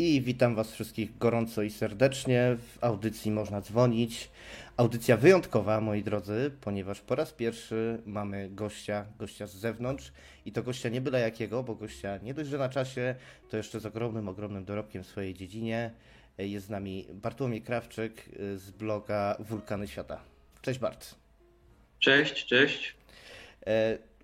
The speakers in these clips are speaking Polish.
I witam Was wszystkich gorąco i serdecznie. W audycji można dzwonić. Audycja wyjątkowa, moi drodzy, ponieważ po raz pierwszy mamy gościa, gościa z zewnątrz. I to gościa nie byle jakiego, bo gościa nie dość, że na czasie, to jeszcze z ogromnym, ogromnym dorobkiem w swojej dziedzinie. Jest z nami Bartłomiej Krawczyk z bloga Wulkany Świata. Cześć Bart. Cześć, cześć.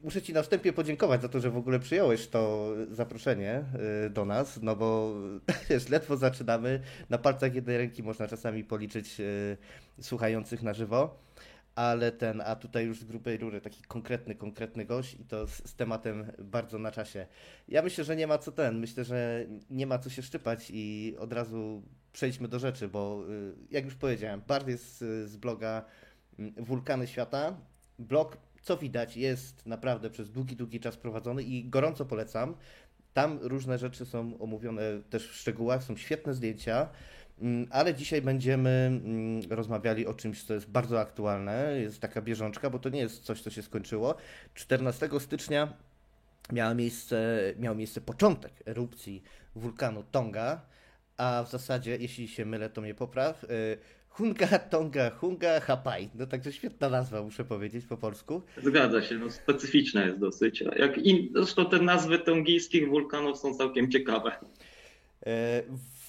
Muszę Ci na wstępie podziękować za to, że w ogóle przyjąłeś to zaproszenie y, do nas, no bo wiesz, ledwo zaczynamy. Na palcach jednej ręki można czasami policzyć y, słuchających na żywo, ale ten, a tutaj już z grubej rury taki konkretny, konkretny gość i to z, z tematem bardzo na czasie. Ja myślę, że nie ma co ten, myślę, że nie ma co się szczypać i od razu przejdźmy do rzeczy, bo y, jak już powiedziałem, Bart jest z bloga mm, Wulkany Świata. Blog co widać, jest naprawdę przez długi, długi czas prowadzony i gorąco polecam. Tam różne rzeczy są omówione też w szczegółach, są świetne zdjęcia, mm, ale dzisiaj będziemy mm, rozmawiali o czymś, co jest bardzo aktualne, jest taka bieżączka, bo to nie jest coś, co się skończyło. 14 stycznia miała miejsce, miał miejsce początek erupcji wulkanu Tonga, a w zasadzie, jeśli się mylę, to mnie popraw, y, Hunga Tonga Hunga Hapai. No także świetna nazwa, muszę powiedzieć po polsku. Zgadza się, no specyficzna jest dosyć. Jak in, zresztą te nazwy tongijskich wulkanów są całkiem ciekawe.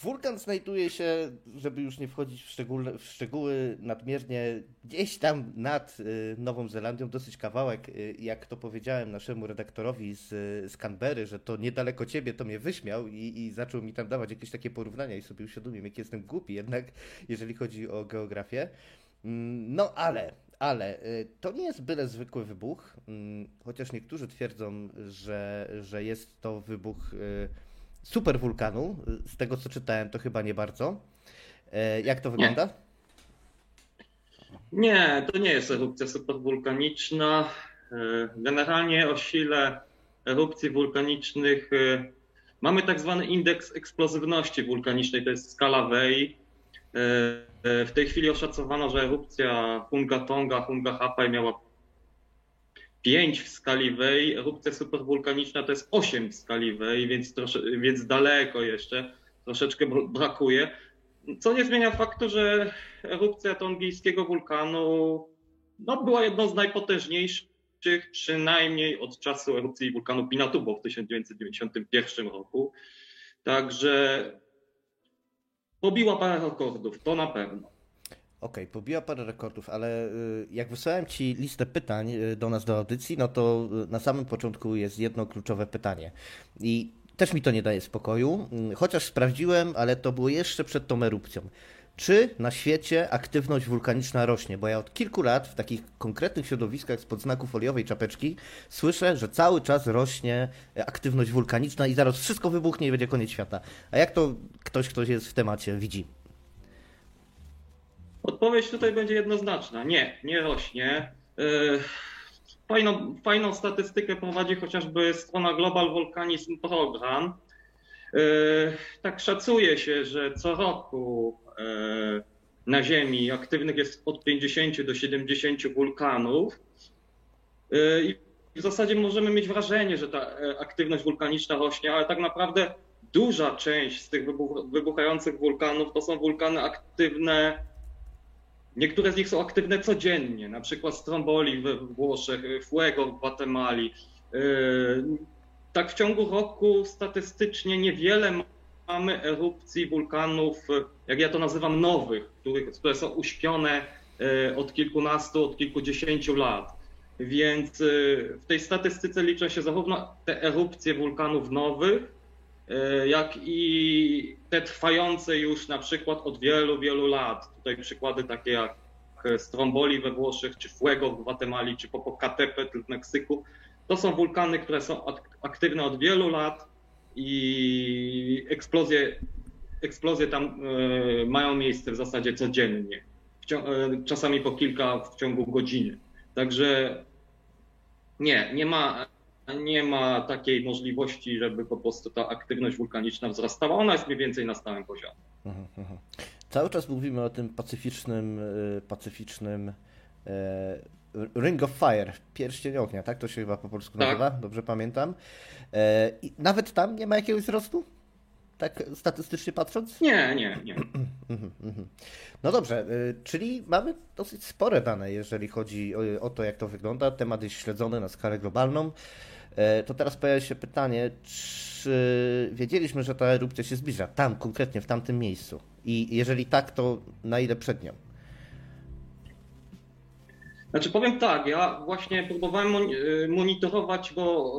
Wulkan znajduje się, żeby już nie wchodzić w, szczegóły, w szczegóły nadmiernie, gdzieś tam nad y, Nową Zelandią, dosyć kawałek. Y, jak to powiedziałem naszemu redaktorowi z, z Canberry, że to niedaleko ciebie, to mnie wyśmiał i, i zaczął mi tam dawać jakieś takie porównania i sobie uświadomiłem, jak jestem głupi jednak, jeżeli chodzi o geografię. Mm, no ale, ale y, to nie jest byle zwykły wybuch, mm, chociaż niektórzy twierdzą, że, że jest to wybuch super wulkanu. Z tego co czytałem, to chyba nie bardzo. E, jak to wygląda? Nie, nie to nie jest erupcja superwulkaniczna. E, generalnie o sile erupcji wulkanicznych e, mamy tak zwany indeks eksplozywności wulkanicznej, to jest skala WEI. W tej chwili oszacowano, że erupcja Hunga Tonga, Hunga Hapai miała 5 w skali Wej, erupcja superwulkaniczna to jest 8 w skali Wej, więc, trosze, więc daleko jeszcze, troszeczkę brakuje. Co nie zmienia faktu, że erupcja tongijskiego wulkanu no, była jedną z najpotężniejszych, przynajmniej od czasu erupcji wulkanu Pinatubo w 1991 roku. Także pobiła parę rekordów, to na pewno. Okej, okay, pobiła parę rekordów, ale y, jak wysłałem Ci listę pytań y, do nas do audycji, no to y, na samym początku jest jedno kluczowe pytanie. I też mi to nie daje spokoju, chociaż sprawdziłem, ale to było jeszcze przed tą erupcją. Czy na świecie aktywność wulkaniczna rośnie? Bo ja od kilku lat w takich konkretnych środowiskach spod znaku foliowej czapeczki słyszę, że cały czas rośnie aktywność wulkaniczna i zaraz wszystko wybuchnie i będzie koniec świata. A jak to ktoś, kto jest w temacie, widzi? Odpowiedź tutaj będzie jednoznaczna. Nie, nie rośnie. E, fajną, fajną statystykę prowadzi chociażby strona Global Volcanism Program. E, tak szacuje się, że co roku e, na Ziemi aktywnych jest od 50 do 70 wulkanów. I w zasadzie możemy mieć wrażenie, że ta aktywność wulkaniczna rośnie, ale tak naprawdę duża część z tych wybuchających wulkanów to są wulkany aktywne Niektóre z nich są aktywne codziennie, na przykład Stromboli we Włoszech, Fuego w Gwatemali. Yy, tak w ciągu roku statystycznie niewiele mamy erupcji wulkanów, jak ja to nazywam, nowych, które są uśpione od kilkunastu, od kilkudziesięciu lat. Więc w tej statystyce liczą się zarówno te erupcje wulkanów nowych, jak i te trwające już na przykład od wielu, wielu lat. Tutaj przykłady takie jak Stromboli we Włoszech, czy Fuego w Gwatemali, czy Popocatépetl w Meksyku. To są wulkany, które są aktywne od wielu lat i eksplozje, eksplozje tam e, mają miejsce w zasadzie codziennie, e, czasami po kilka w ciągu godziny. Także nie, nie ma nie ma takiej możliwości, żeby po prostu ta aktywność wulkaniczna wzrastała. Ona jest mniej więcej na stałym poziomie. Mhm, mhm. Cały czas mówimy o tym pacyficznym, y, pacyficznym e, Ring of Fire, pierścień ognia, tak to się chyba po polsku tak. nazywa, dobrze pamiętam. E, I nawet tam nie ma jakiegoś wzrostu? tak statystycznie patrząc? Nie, nie, nie. Mhm. No dobrze, y, czyli mamy dosyć spore dane, jeżeli chodzi o, o to, jak to wygląda. Temat jest śledzony na skalę globalną. E, to teraz pojawia się pytanie, czy wiedzieliśmy, że ta erupcja się zbliża tam, konkretnie w tamtym miejscu? I jeżeli tak, to na ile przed nią? Znaczy powiem tak, ja właśnie próbowałem y, monitorować go,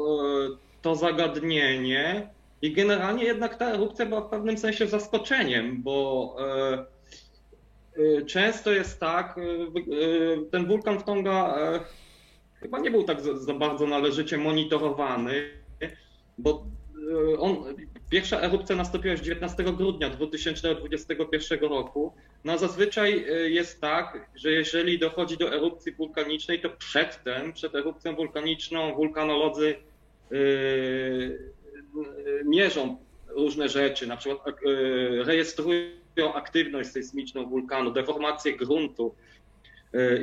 y, to zagadnienie i generalnie jednak ta erupcja była w pewnym sensie zaskoczeniem, bo często jest tak, ten wulkan w Tonga chyba nie był tak za bardzo należycie monitorowany, bo on, pierwsza erupcja nastąpiła już 19 grudnia 2021 roku. No zazwyczaj e, jest tak, że jeżeli dochodzi do erupcji wulkanicznej, to przedtem, przed erupcją wulkaniczną wulkanolodzy yy, mierzą różne rzeczy, na przykład yy, rejestrują aktywność sejsmiczną wulkanu, deformację gruntu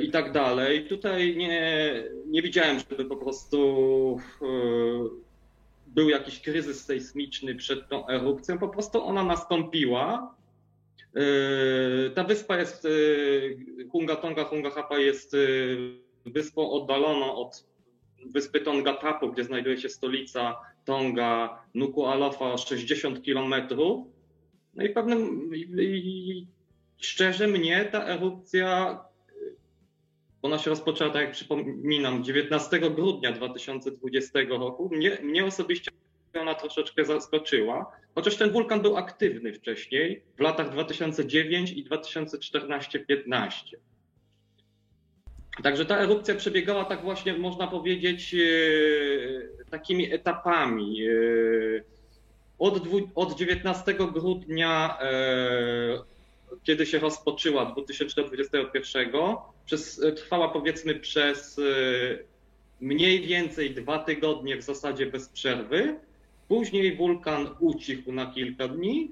i tak dalej. Tutaj nie, nie widziałem, żeby po prostu był jakiś kryzys sejsmiczny przed tą erupcją, po prostu ona nastąpiła. Yy, ta wyspa jest, Hunga Tonga, Hunga Hapa jest wyspą oddaloną od wyspy Tonga Tapu, gdzie znajduje się stolica Tonga, Nuku'alofa o 60 kilometrów. No i pewnym, i, szczerze mnie ta erupcja ona się rozpoczęła, tak jak przypominam, 19 grudnia 2020 roku. Mnie, mnie osobiście ona troszeczkę zaskoczyła, chociaż ten wulkan był aktywny wcześniej, w latach 2009 i 2014-15. Także ta erupcja przebiegała tak właśnie, można powiedzieć, e, takimi etapami. E, od, od 19 grudnia e, kiedy się rozpoczęła 2021, przez, e, trwała powiedzmy przez e, mniej więcej dwa tygodnie w zasadzie bez przerwy. Później wulkan ucichł na kilka dni.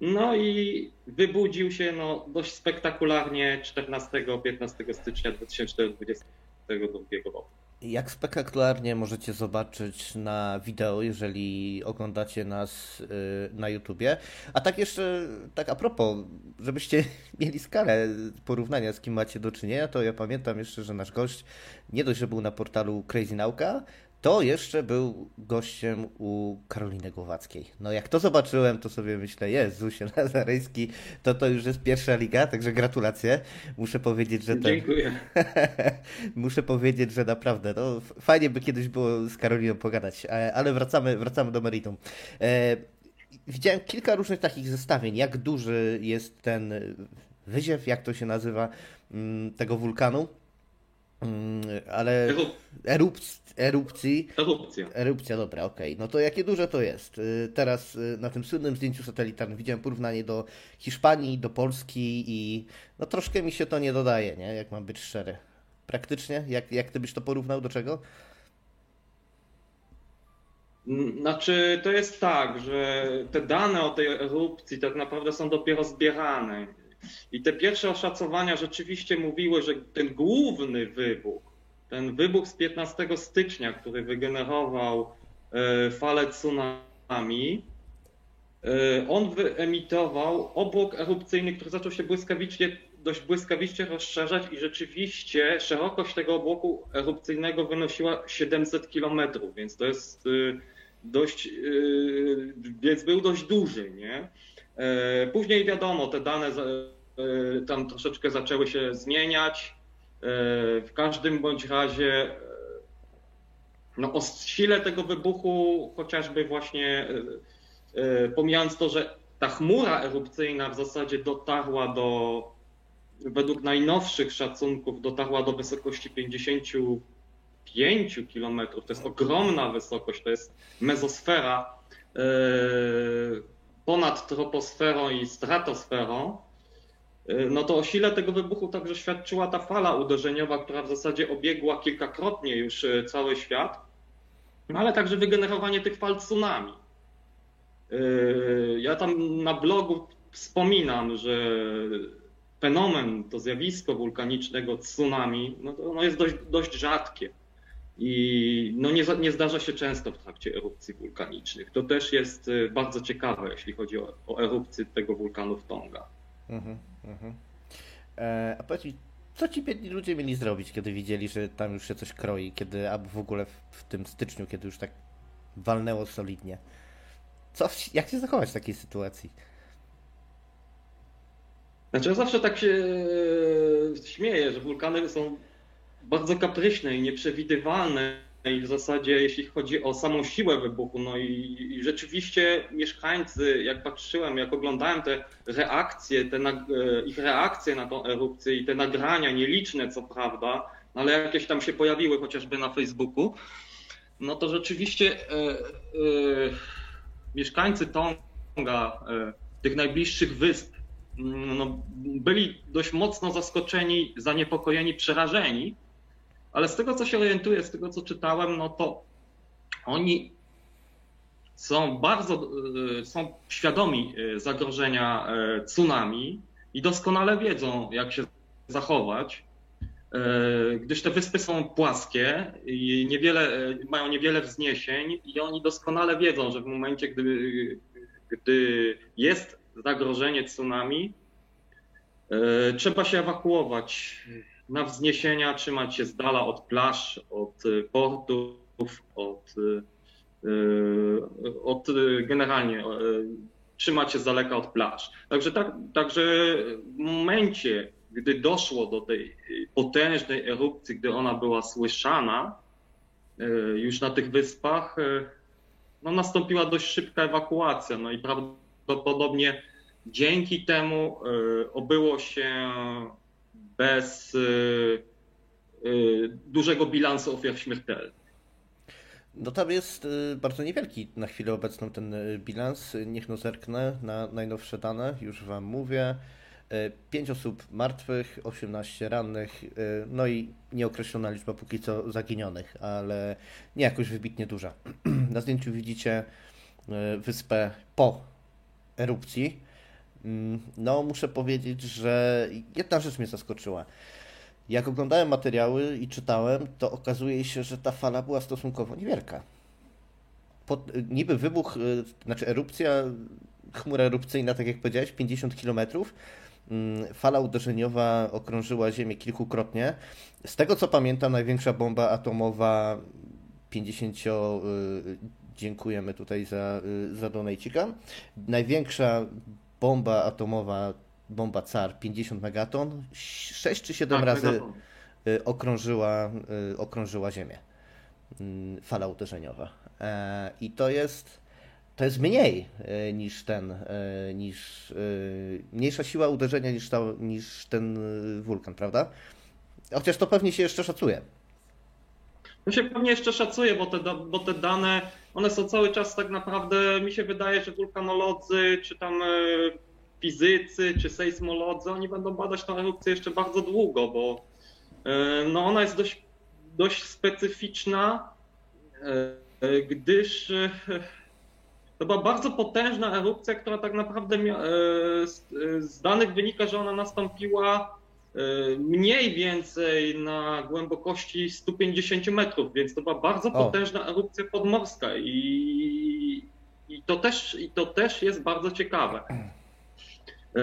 No i wybudził się no, dość spektakularnie 14-15 stycznia 2022 roku. Jak spektakularnie możecie zobaczyć na wideo, jeżeli oglądacie nas y, na YouTubie. A tak jeszcze, tak a propos, żebyście mieli skalę porównania z kim macie do czynienia, to ja pamiętam jeszcze, że nasz gość nie dość, że był na portalu Crazy Nauka, to jeszcze był gościem u Karoliny Głowackiej. No jak to zobaczyłem, to sobie myślę, jest Zusie Nazarejski, to to już jest pierwsza liga, także gratulacje. Muszę powiedzieć, że ten... Dziękuję. Muszę powiedzieć, że naprawdę, no fajnie by kiedyś było z Karoliną pogadać, e, ale wracamy, wracamy do meritum. E, widziałem kilka różnych takich zestawień, jak duży jest ten wyziew, jak to się nazywa, mm, tego wulkanu. Mm, ale erupcji, erupcji. Erupcja. Erupcja, dobra, okej. Okay. No to jakie duże to jest? Y, teraz y, na tym słynnym zdjęciu satelitarnym widziałem porównanie do Hiszpanii, do Polski i no troszkę mi się to nie dodaje, nie? Jak mam być szczery. Praktycznie? Jak, jak ty byś to porównał do czego? Znaczy, to jest tak, że te dane o tej erupcji tak naprawdę są dopiero zbierane. I te pierwsze oszacowania rzeczywiście mówiły, że ten główny wybuch, ten wybuch z 15 stycznia, który wygenerował e, falę tsunami, e, on wyemitował obłok erupcyjny, który zaczął się błyskawicznie, dość błyskawicznie rozszerzać i rzeczywiście szerokość tego obłoku erupcyjnego wynosiła 700 kilometrów, więc to jest e, dość, więc był dość duży, nie? E, później wiadomo, te dane e, tam troszeczkę zaczęły się zmieniać. E, w każdym bądź razie no, o sile tego wybuchu, chociażby właśnie pomijając to, że ta chmura erupcyjna w zasadzie dotarła do, według najnowszych szacunków, dotarła do wysokości 55 kilometrów. To jest ogromna wysokość, to jest mezosfera ponad troposferą i stratosferą, y, no to o sile tego wybuchu także świadczyła ta fala uderzeniowa, która w zasadzie obiegła kilkakrotnie już y, cały świat, no ale także wygenerowanie tych fal tsunami. Y, ja tam na blogu wspominam, że fenomen, to zjawisko wulkanicznego tsunami, no to ono jest dość, dość rzadkie. I no nie, nie zdarza się często w trakcie erupcji wulkanicznych. To też jest bardzo ciekawe, jeśli chodzi o, o erupcję tego wulkanu w Tonga. Mhm, mhm. E, a powiedz mi, co ci biedni ludzie mieli zrobić, kiedy widzieli, że tam już się coś kroi, kiedy, albo w ogóle w, w tym styczniu, kiedy już tak walnęło solidnie? Co, jak się zachować w takiej sytuacji? Znaczy ja zawsze tak się e, śmieję, że wulkany są bardzo kapryśne i nieprzewidywalne i w zasadzie jeśli chodzi o samą siłę wybuchu, no i, i rzeczywiście mieszkańcy, jak patrzyłem, jak oglądałem te reakcje, te e, ich reakcje na tą erupcję i te nagrania, nieliczne co prawda, ale jakieś tam się pojawiły chociażby na Facebooku, no to rzeczywiście e, e, mieszkańcy Tonga, e, tych najbliższych wysp, mm, no, byli dość mocno zaskoczeni, zaniepokojeni, przerażeni, ale z tego co się orientuję, z tego co czytałem, no to oni są bardzo e, są świadomi e, zagrożenia tsunami i doskonale wiedzą, jak się zachować. Gdyż te wyspy są płaskie i niewiele, mają niewiele wzniesień i oni doskonale wiedzą, że w momencie, gdy, gdy jest zagrożenie tsunami, trzeba się ewakuować na wzniesienia, trzymać się z dala od plaż, od portów, od, od generalnie trzymać się z daleka od plaż. Także, tak, także w momencie, gdy doszło do tej potężnej erupcji, gdy ona była słyszana już na tych wyspach, no nastąpiła dość szybka ewakuacja. No i prawdopodobnie dzięki temu obyło się bez dużego bilansu ofiar śmiertelnych. No tam jest bardzo niewielki na chwilę obecną ten bilans. Niech no zerknę na najnowsze dane, już Wam mówię. 5 e, osób martwych, 18 rannych, no i nieokreślona liczba póki co zaginionych, ale nie jakoś wybitnie duża. Na zdjęciu widzicie wyspę po erupcji. Mm, no, muszę powiedzieć, że jedna rzecz mnie zaskoczyła. Jak oglądałem materiały i czytałem, to okazuje się, że ta fala była stosunkowo niewielka. Pod, niby wybuch, znaczy erupcja, chmura erupcyjna, tak jak powiedziałeś, 50 kilometrów, Mm, fala uderzeniowa okrążyła Ziemię kilkukrotnie. Z tego co pamiętam, największa bomba atomowa 50. Y, dziękujemy tutaj za, y, za donajcika. Największa bomba atomowa, bomba CAR 50 megaton, 6 czy 7 tak, razy megaton. Y, okrążyła, okrążyła Ziemię. Mm, fala uderzeniowa. E, I to jest to jest mniej e, niż ten, niż mniejsza siła uderzenia niż, ta, niż ten wulkan, prawda? Chociaż to pewnie się jeszcze szacuje. To się pewnie jeszcze szacuje, bo te, bo te dane, one są cały czas tak naprawdę, mi się wydaje, że wulkanolodzy, czy tam fizycy, czy sejsmolodzy, oni będą badać tę erupcję jeszcze bardzo długo, bo no ona jest dość, dość specyficzna, gdyż to była bardzo potężna erupcja, która tak naprawdę e, z danych wynika, że ona nastąpiła e, mniej więcej na głębokości 150 metrów, więc to była bardzo o. potężna erupcja podmorska i, i, to też, i to też jest bardzo ciekawe. E,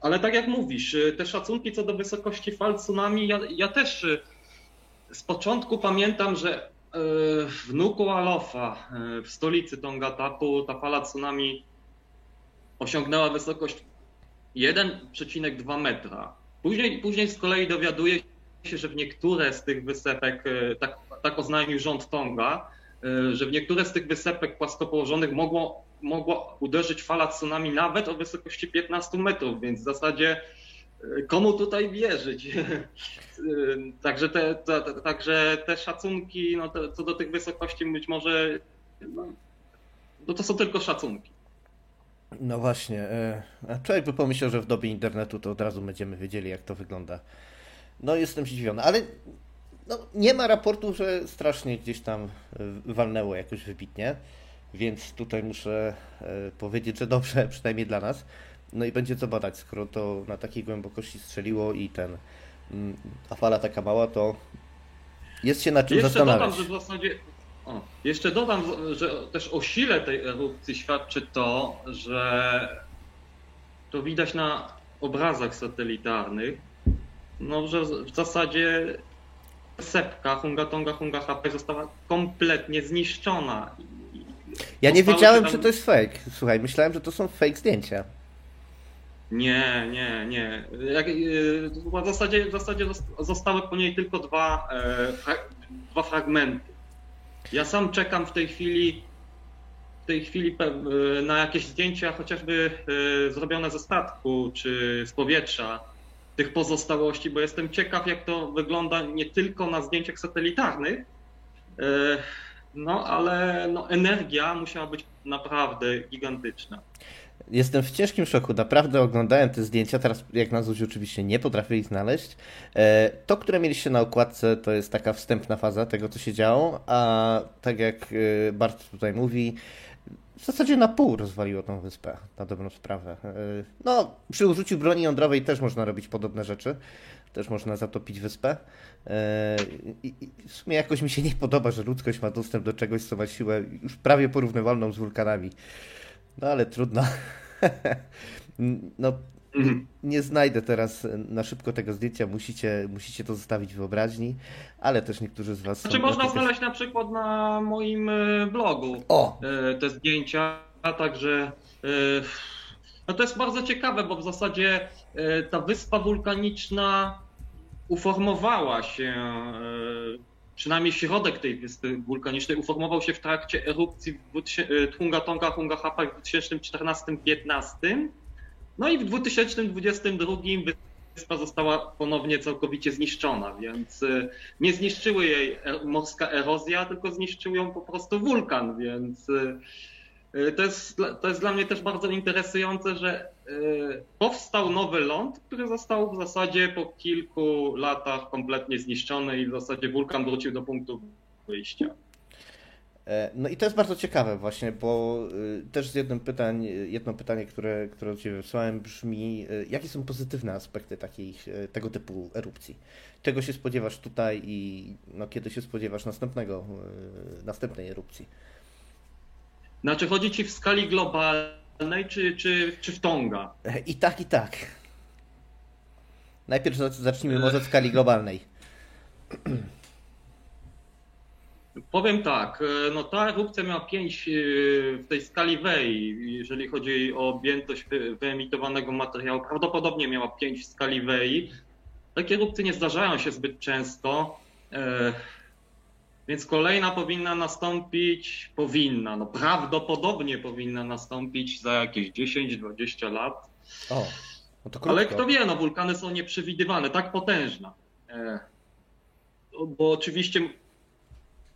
ale tak jak mówisz, te szacunki co do wysokości fal tsunami, ja, ja też z początku pamiętam, że w Nuku'alofa, w stolicy Tongatapu, ta fala tsunami osiągnęła wysokość 1,2 metra. Później, później z kolei dowiaduje się, że w niektóre z tych wysepek, e, tak, tak oznajmił rząd Tonga, e, że w niektóre z tych wysepek płasko położonych mogło, mogła uderzyć fala tsunami nawet o wysokości 15 metrów, więc w zasadzie komu tutaj wierzyć. także, te, te, także te szacunki, no te, co do tych wysokości być może, no, no to są tylko szacunki. No właśnie. E, a człowiek by pomyślał, że w dobie internetu to od razu będziemy wiedzieli, jak to wygląda. No jestem zdziwiony, ale no, nie ma raportu, że strasznie gdzieś tam e, walnęło jakoś wybitnie, więc tutaj muszę e, powiedzieć, że dobrze, przynajmniej dla nas. No i będzie co badać, skoro to na takiej głębokości strzeliło i ten, mm, a fala taka mała, to Jest się na czym Jeszcze zastanawiać. dodam, że w zasadzie. O, jeszcze dodam, że też o sile tej erupcji świadczy to, że to widać na obrazach satelitarnych, no, że w zasadzie sepka Hungatonga Hunga HP została kompletnie zniszczona. Ja nie wiedziałem, tam- czy to jest fake. Słuchaj, myślałem, że to są fake zdjęcia. Nie, nie, nie. Jak, yy, w, zasadzie, w zasadzie zostały po niej tylko dwa, e, fra, dwa fragmenty. Ja sam czekam w tej chwili w tej chwili e, na jakieś zdjęcia chociażby e, zrobione ze statku czy z powietrza tych pozostałości, bo jestem ciekaw jak to wygląda nie tylko na zdjęciach satelitarnych, e, no ale no, energia musiała być naprawdę gigantyczna. Jestem w ciężkim szoku. Naprawdę oglądałem te zdjęcia. Teraz, jak na Zuzi, oczywiście nie potrafię ich znaleźć. E, To, które mieliście na okładce, to jest taka wstępna faza tego, co się działo. A tak jak e, Bart tutaj mówi, w zasadzie na pół rozwaliło tą wyspę, na dobrą sprawę. E, No, przy użyciu broni jądrowej też można robić podobne rzeczy. Też można zatopić wyspę. I w sumie jakoś mi się nie podoba, że ludzkość ma dostęp do czegoś, co ma siłę już prawie porównywalną z wulkanami. No ale trudno. No, Mhm. nie znajdę teraz na szybko tego zdjęcia, musicie, musicie to zostawić w wyobraźni, ale też niektórzy z Was Znaczy można znaleźć na przykład na moim e, blogu O! e, te zdjęcia, a także e, no to jest bardzo ciekawe, bo w zasadzie ta wyspa wulkaniczna uformowała się, przynajmniej środek tej wyspy wulkanicznej uformował się w trakcie erupcji w 2000 e, Tunga Tonga Hunga Hapa w 2014-15. No i w 2022 wyspa została ponownie całkowicie zniszczona, więc e, nie zniszczyły jej e- morska erozja, tylko zniszczył ją po prostu wulkan, więc e, e, to jest, to jest dla mnie też bardzo interesujące, że e, powstał nowy ląd, który został w zasadzie po kilku latach kompletnie zniszczony i w zasadzie wulkan wrócił do punktu wyjścia. E, No i to jest bardzo ciekawe właśnie, bo y, też z jednym pytań, jedno pytanie, które, które do Ciebie wysłałem brzmi, jakie są pozytywne aspekty takich, tego typu erupcji? Czego się spodziewasz tutaj i no, kiedy się spodziewasz następnego, następnej erupcji? Znaczy chodzi ci w skali globalnej czy, czy, czy w Tonga? E, I tak, i tak. Najpierw zac- zacznijmy może od skali globalnej. Powiem tak, e, no ta erupcja miała 5 w tej skali WEI, jeżeli chodzi o objętość wy- wyemitowanego materiału. Prawdopodobnie miała 5 w skali WEI. Takie erupcje nie zdarzają się zbyt często, e, więc kolejna powinna nastąpić, powinna, no prawdopodobnie powinna nastąpić za jakieś 10-20 lat. O, no. Ale kto wie, no wulkany są nieprzewidywane, tak potężna. E, Bo oczywiście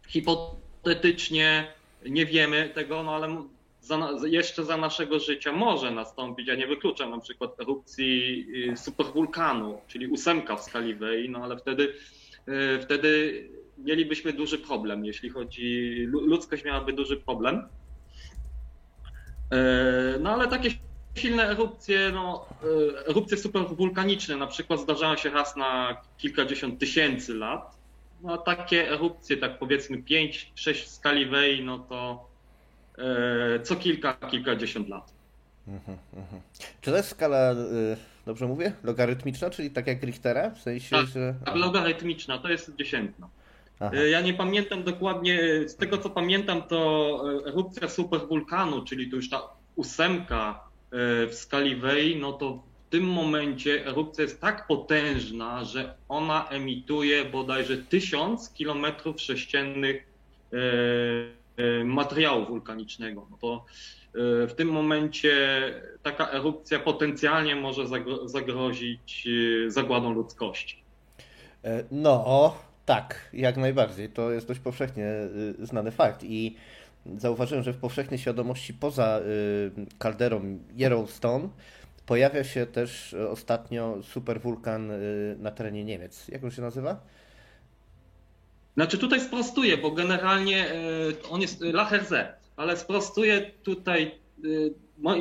hipotetycznie nie wiemy tego, no ale za, jeszcze za naszego życia może nastąpić. Ja nie wykluczam na przykład erupcji y, superwulkanu, czyli ósemka w skali WEI, no ale wtedy, y, wtedy mielibyśmy duży problem, jeśli chodzi, lu- ludzkość miałaby duży problem. E, No ale takie silne erupcje, no, e, erupcje superwulkaniczne na przykład zdarzają się raz na kilkadziesiąt tysięcy lat. No a takie erupcje, tak powiedzmy 5-6 w skali WEI, no to e, co kilka, kilkadziesiąt lat. Mhm, mhm. Czy to jest skala, dobrze mówię, logarytmiczna, czyli tak jak Richtera? W sensie, Tak, że... Tak, logarytmiczna, to jest dziesiętna. Aha. E, Ja nie pamiętam dokładnie, z tego co pamiętam, to e, erupcja superwulkanu, czyli to już ta ósemka e, w skali WEI, no to w tym momencie erupcja jest tak potężna, że ona emituje bodajże 1000 kilometrów sześciennych materiału wulkanicznego. No to w tym momencie taka erupcja potencjalnie może zagro- zagrozić zagładą ludzkości. No, tak, jak najbardziej. To jest dość powszechnie y, znany fakt i zauważyłem, że w powszechnej świadomości poza y, kalderą Yellowstone pojawia się też ostatnio superwulkan y, na terenie Niemiec. Jak on się nazywa? Znaczy tutaj sprostuję, bo generalnie on jest Lacherze, ale sprostuję tutaj.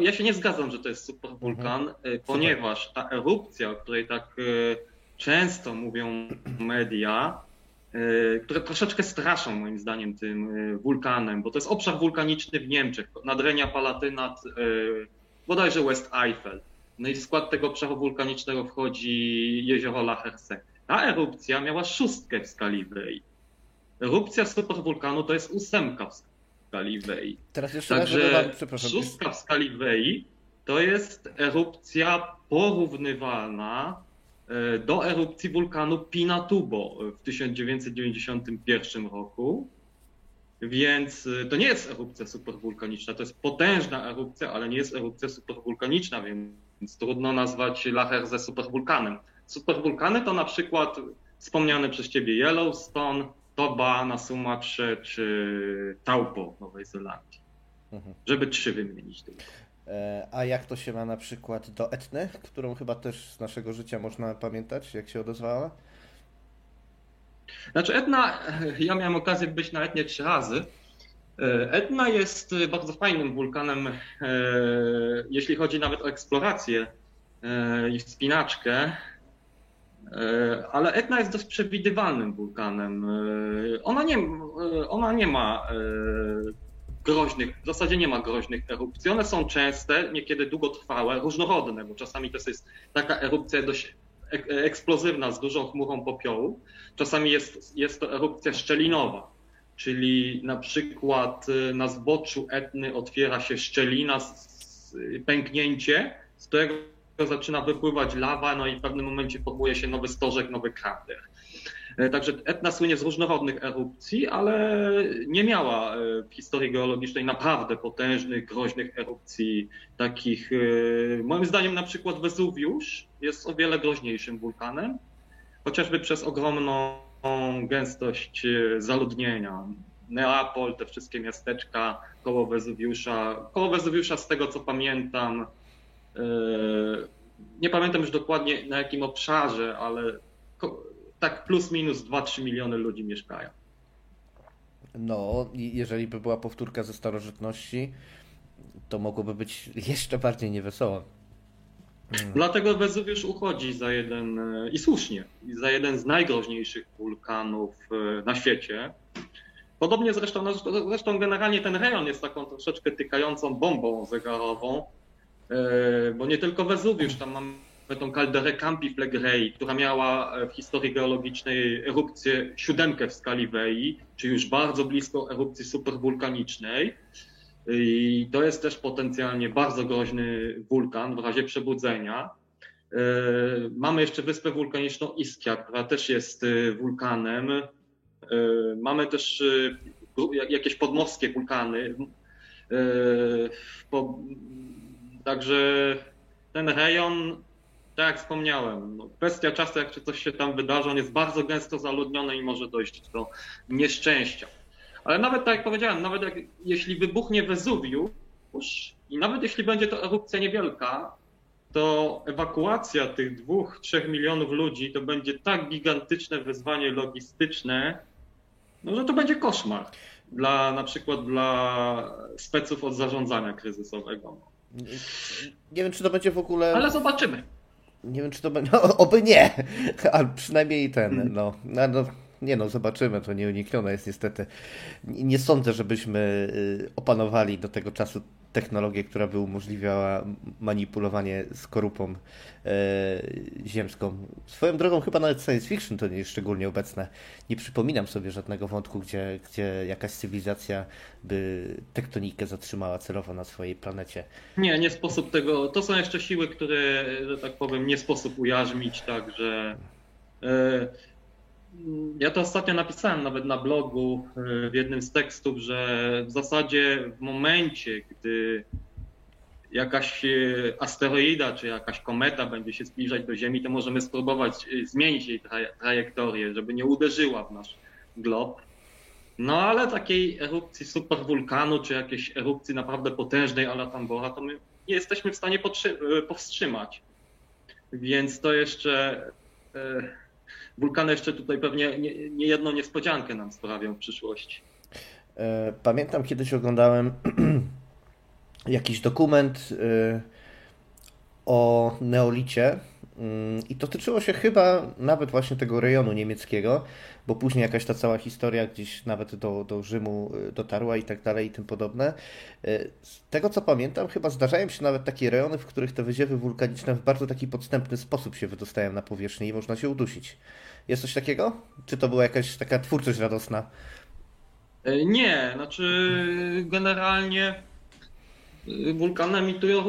Ja się nie zgadzam, że to jest superwulkan, e, ponieważ ta erupcja, o której tak często mówią media, które troszeczkę straszą moim zdaniem tym wulkanem, bo to jest obszar wulkaniczny w Niemczech, nadrenia Palatynat, bodajże West Eifel. No i w skład tego obszaru wulkanicznego wchodzi jezioro Lacherse. Ta erupcja miała szóstkę w skali Wei. Erupcja superwulkanu to jest ósemka w skali Wei. Teraz jeszcze Także raz, przepraszam. szóstka w skali Wei to jest erupcja porównywalna do erupcji wulkanu Pinatubo w 1991 roku. Więc e, to nie jest erupcja superwulkaniczna, to jest potężna erupcja, ale nie jest erupcja superwulkaniczna, więc trudno nazwać Lacherze superwulkanem. Superwulkany to na przykład wspomniane przez ciebie Yellowstone, Toba na Sumatrze czy Taupo w Nowej Zelandii. Mhm. Żeby trzy wymienić tylko. E, a jak to się ma na przykład do Etny, którą chyba też z naszego życia można pamiętać, jak się odezwała? Znaczy Etna, ja miałem okazję być na Etnie trzy razy. E, Etna jest bardzo fajnym wulkanem, e, jeśli chodzi nawet o eksplorację i wspinaczkę. E, ale Etna jest dość przewidywalnym wulkanem. E, ona nie, e, ona nie ma groźnych, w zasadzie nie ma groźnych erupcji. One są częste, niekiedy długotrwałe, różnorodne, bo czasami to jest taka erupcja dość eksplozywna z dużą chmurą popiołu. Czasami jest, jest to erupcja szczelinowa, czyli na przykład na zboczu Etny otwiera się szczelina, pęknięcie, z którego zaczyna wypływać lawa, no i w pewnym momencie formuje się nowy stożek, nowy krater. E, także Etna słynie z różnorodnych erupcji, ale nie miała e, w historii geologicznej naprawdę potężnych, groźnych erupcji, takich, e, moim zdaniem na przykład Wezuwiusz jest o wiele groźniejszym wulkanem, chociażby przez ogromną gęstość zaludnienia. Neapol, te wszystkie miasteczka koło Wezuwiusza. Koło Wezuwiusza, z tego co pamiętam, nie pamiętam już dokładnie na jakim obszarze, ale tak plus minus 2-3 miliony ludzi mieszkają. No, jeżeli by była powtórka ze starożytności, to mogłoby być jeszcze bardziej niewesoło. Hmm. Dlatego Wezuwiusz uchodzi za jeden, e, i słusznie, za jeden z najgroźniejszych wulkanów e, na świecie. Podobnie zresztą, no, zresztą generalnie ten rejon jest taką troszeczkę tykającą bombą zegarową, E, bo nie tylko Wezuwiusz, tam mamy tą kalderę Campi Flegrei, która miała w historii geologicznej erupcję siódemkę w skali Wei, czyli już bardzo blisko erupcji superwulkanicznej. I to jest też potencjalnie bardzo groźny wulkan w razie przebudzenia. E, mamy jeszcze wyspę wulkaniczną Ischia, która też jest e, wulkanem. Mamy też jakieś podmorskie wulkany. Także ten rejon, tak jak wspomniałem, no, kwestia czasu, jak coś się tam wydarzy, on jest bardzo gęsto zaludniony i może dojść do nieszczęścia. Ale nawet tak jak powiedziałem, nawet jak, jeśli wybuchnie Wezuwiusz i nawet jeśli będzie to erupcja niewielka, to ewakuacja tych dwóch, trzech milionów ludzi to będzie tak gigantyczne wyzwanie logistyczne, no, że to będzie koszmar dla na przykład dla speców od zarządzania kryzysowego. Nie wiem, czy to będzie w ogóle. Ale zobaczymy. Nie wiem, czy to będzie. No, oby nie, ale przynajmniej ten. Hmm. No, no, no, nie no, zobaczymy. To nieuniknione jest niestety. Nie sądzę, żebyśmy y, opanowali do tego czasu technologię, która by umożliwiała manipulowanie skorupą e, ziemską. Swoją drogą chyba nawet science fiction to nie jest szczególnie obecne. Nie przypominam sobie żadnego wątku, gdzie, gdzie jakaś cywilizacja by tektonikę zatrzymała celowo na swojej planecie. Nie, nie sposób tego. To są jeszcze siły, które, że tak powiem, nie sposób ujarzmić, także. E, ja to ostatnio napisałem nawet na blogu e, w jednym z tekstów, że w zasadzie w momencie, gdy jakaś e, asteroida czy jakaś kometa będzie się zbliżać do Ziemi, to możemy spróbować e, zmienić jej trajektorię, żeby nie uderzyła w nasz glob. No ale takiej erupcji superwulkanu czy jakiejś erupcji naprawdę potężnej ala Tambora to my nie jesteśmy w stanie powstrzymać. Więc to jeszcze wulkany jeszcze tutaj pewnie nie, nie niespodziankę nam sprawią w przyszłości. E, pamiętam kiedyś oglądałem jakiś dokument e, o neolicie Mm, I dotyczyło się chyba nawet właśnie tego rejonu niemieckiego, bo później jakaś ta cała historia gdzieś nawet do, do Rzymu y, dotarła i tak dalej i tym podobne. Y, z tego co pamiętam, chyba zdarzają się nawet takie rejony, w których te wyziewy wulkaniczne w bardzo taki podstępny sposób się wydostają na powierzchnię i można się udusić. Jest coś takiego? Czy to była jakaś taka twórczość radosna? E, nie, znaczy generalnie y, wulkany emitują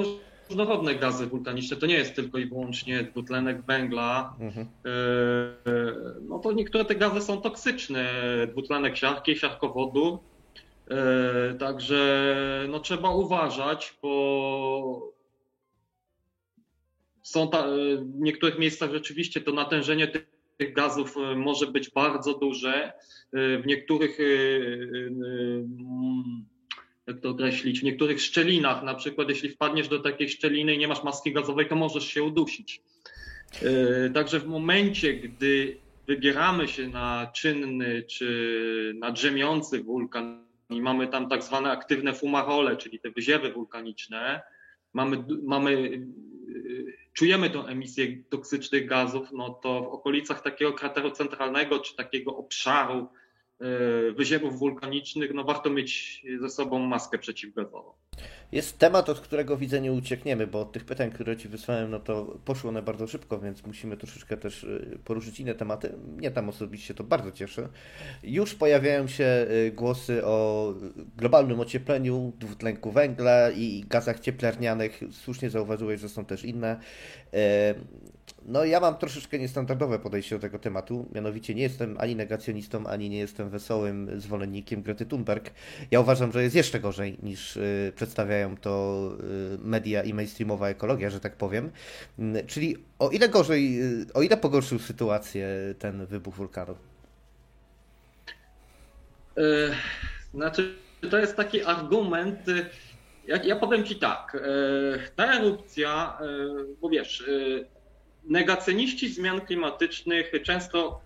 różnorodne gazy wulkaniczne. To nie jest tylko i wyłącznie dwutlenek węgla. Mhm. E, no to niektóre te gazy są toksyczne. Dwutlenek siarki, siarkowodu. E, także no, trzeba uważać, bo są ta, w niektórych miejscach rzeczywiście to natężenie tych gazów e, może być bardzo duże. W niektórych jak to określić, w niektórych szczelinach, na przykład jeśli wpadniesz do takiej szczeliny i nie masz maski gazowej, to możesz się udusić. E, także w momencie, gdy wybieramy się na czynny czy na drzemiący wulkan i mamy tam tak zwane aktywne fumarole, czyli te wyziewy wulkaniczne, mamy, mamy, czujemy tą emisję toksycznych gazów, no to w okolicach takiego krateru centralnego czy takiego obszaru E, wyziewów wulkanicznych, no warto mieć ze sobą maskę przeciwgazową. Jest temat, od którego widzę nie uciekniemy, bo od tych pytań, które Ci wysłałem, no to poszło one bardzo szybko, więc musimy troszeczkę też y, poruszyć inne tematy. Mnie tam osobiście to bardzo cieszy. Już pojawiają się y, głosy o globalnym ociepleniu, dwutlenku węgla i gazach cieplarnianych. Słusznie zauważyłeś, że są też inne. No ja mam troszeczkę niestandardowe podejście do tego tematu, mianowicie nie jestem ani negacjonistą, ani nie jestem wesołym zwolennikiem Grety Thunberg. Ja uważam, że jest jeszcze gorzej niż y, przedstawiają to y, media i mainstreamowa ekologia, że tak powiem. Mm, czyli o ile gorzej, y, o ile pogorszył sytuację ten wybuch wulkanu? Znaczy, to jest taki argument, ja, ja powiem Ci tak, ta erupcja, bo wiesz, negacjoniści zmian klimatycznych często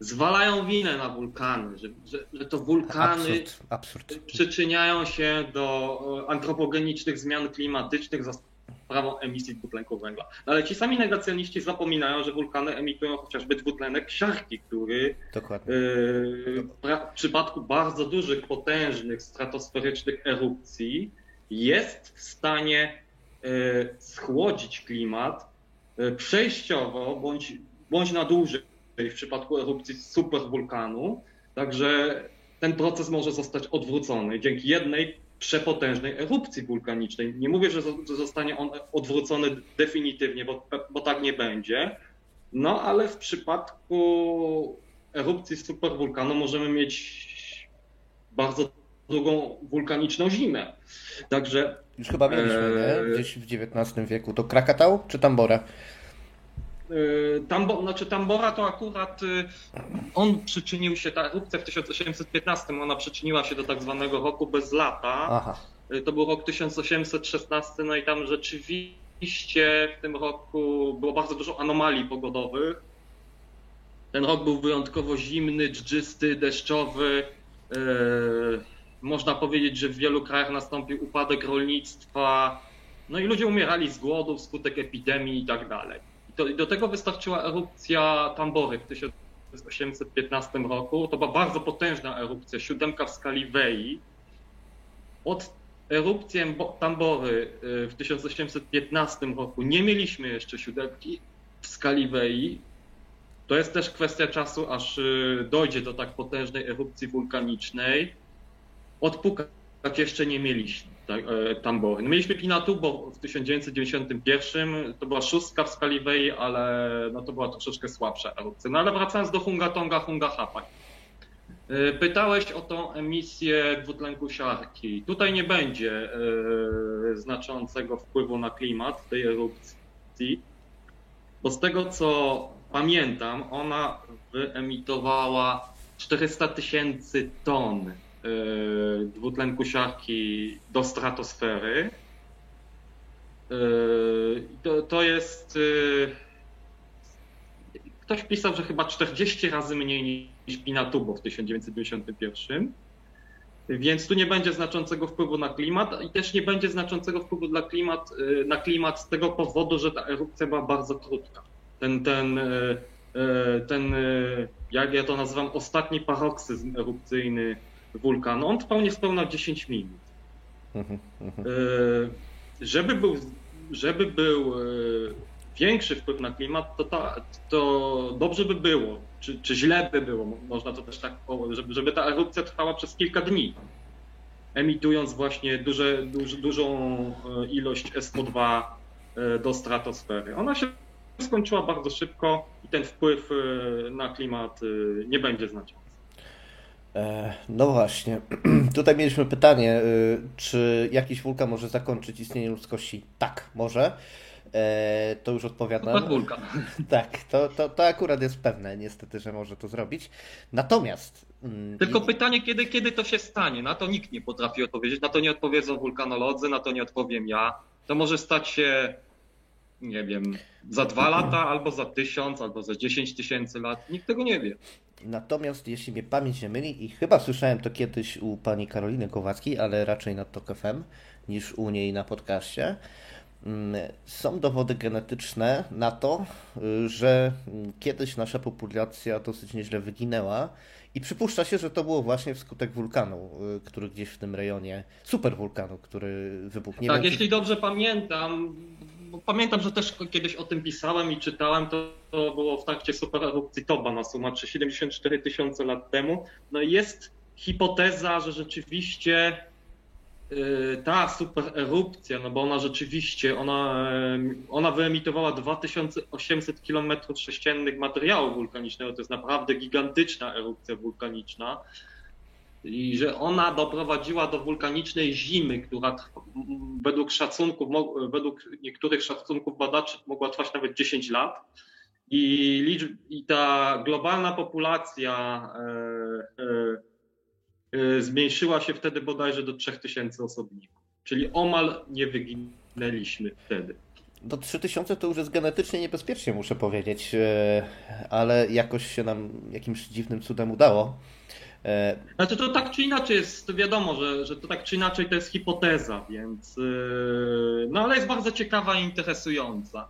zwalają winę na wulkany, że, że, że to wulkany absurd, absurd. przyczyniają się do antropogenicznych zmian klimatycznych za sprawą emisji dwutlenku węgla. No ale ci sami negacjoniści zapominają, że wulkany emitują chociażby dwutlenek siarki, który. Yy, w przypadku bardzo dużych, potężnych, stratosferycznych erupcji jest w stanie yy, schłodzić klimat E, przejściowo bądź, bądź na dłużej w przypadku erupcji superwulkanu. Także ten proces może zostać odwrócony dzięki jednej przepotężnej erupcji wulkanicznej. Nie mówię, że zostanie on odwrócony definitywnie, bo, bo tak nie będzie. No ale w przypadku erupcji superwulkanu możemy mieć bardzo długą wulkaniczną zimę. Także. Już chyba mieliśmy, nie? Gdzieś w XIX wieku. To Krakatał czy Tambora? E, Tambo, znaczy Tambora to akurat y, on przyczynił się, ta erupcja w 1815, ona przyczyniła się do tak zwanego roku bez lata. Aha. E, to był rok 1816, no i tam rzeczywiście w tym roku było bardzo dużo anomalii pogodowych. Ten rok był wyjątkowo zimny, dżdżysty, deszczowy. Można powiedzieć, że w wielu krajach nastąpił upadek rolnictwa, no i ludzie umierali z głodu wskutek epidemii i tak dalej. Do, do tego wystarczyła erupcja Tambory w 1815 roku. To była bardzo potężna erupcja, siódemka w skali Wei. Od erupcji Tambory y, w 1815 roku nie mieliśmy jeszcze siódemki w skali Wei. To jest też kwestia czasu, aż y, dojdzie do tak potężnej erupcji wulkanicznej. Odpukać jeszcze nie mieliśmy. E, tambory. No mieliśmy Pinatubo w 1991, to była szóstka w skali Wei, ale no to była troszeczkę słabsza erupcja. No ale wracając do Hunga Tonga, Hunga Hapai. E, pytałeś o tą emisję dwutlenku siarki. Tutaj nie będzie e, znaczącego wpływu na klimat tej erupcji, bo z tego co pamiętam, ona wyemitowała 400 tysięcy ton dwutlenku siarki do stratosfery. Y, to, to jest. Y, ktoś pisał, że chyba 40 razy mniej niż Pinatubo w 1991. Więc tu nie będzie znaczącego wpływu na klimat i też nie będzie znaczącego wpływu na klimat, y, na klimat z tego powodu, że ta erupcja była bardzo krótka. Ten, ten, y, y, ten jak ja to nazywam, ostatni paroksyzm erupcyjny wulkanu, on trwał niespełna 10 minut. Mhm. Żeby był, żeby był większy wpływ na klimat, to, ta, to dobrze by było, czy, czy źle by było, można to też tak żeby, żeby ta erupcja trwała przez kilka dni, emitując właśnie duże, duż, dużą e, ilość SO2 e, do stratosfery. Ona się skończyła bardzo szybko i ten wpływ e, na klimat nie będzie znaczący. No właśnie. Tutaj mieliśmy pytanie, czy jakiś wulkan może zakończyć istnienie ludzkości? Tak, może. E, to już odpowiadam. Wulkan. Tak, to, to, to akurat jest pewne, niestety, że może to zrobić. Natomiast. Mm, Tylko pytanie, kiedy, kiedy to się stanie? Na to nikt nie potrafi odpowiedzieć. Na to nie odpowiedzą wulkanolodzy, na to nie odpowiem ja. To może stać się, nie wiem, za dwa lata, albo za tysiąc, albo za dziesięć tysięcy lat. Nikt tego nie wie. Natomiast jeśli mnie pamięć nie myli, i chyba słyszałem to kiedyś u pani Karoliny Kowackiej, ale raczej na TOK FM niż u niej na podcaście, Mm, są dowody genetyczne na to, że kiedyś nasza populacja dosyć nieźle wyginęła i przypuszcza się, że to było właśnie wskutek wulkanu, y, który gdzieś w tym rejonie, superwulkanu, który wybuchł. Nie tak, jeśli dobrze pamiętam, pamiętam, że też kiedyś o tym pisałem i czytałem, to, to było w trakcie supererupcji Toba na Sumatrze 74 tysiące lat temu. No jest hipoteza, że rzeczywiście Y, ta super erupcja, no bo ona rzeczywiście, ona, ona wyemitowała 2800 km sześciennych materiału wulkanicznego, to jest naprawdę gigantyczna erupcja wulkaniczna i że ona doprowadziła do wulkanicznej zimy, która według szacunków, według niektórych szacunków badaczy mogła trwać nawet 10 lat. I, i ta globalna populacja e, e, Y, zmniejszyła się wtedy bodajże do 3000 osobników. Czyli omal nie wyginęliśmy wtedy. Do 3000 to już jest genetycznie niebezpiecznie, muszę powiedzieć, y, ale jakoś się nam jakimś dziwnym cudem udało. Y, znaczy to tak czy inaczej jest, to wiadomo, że, że to tak czy inaczej to jest hipoteza, więc no ale jest bardzo ciekawa i interesująca.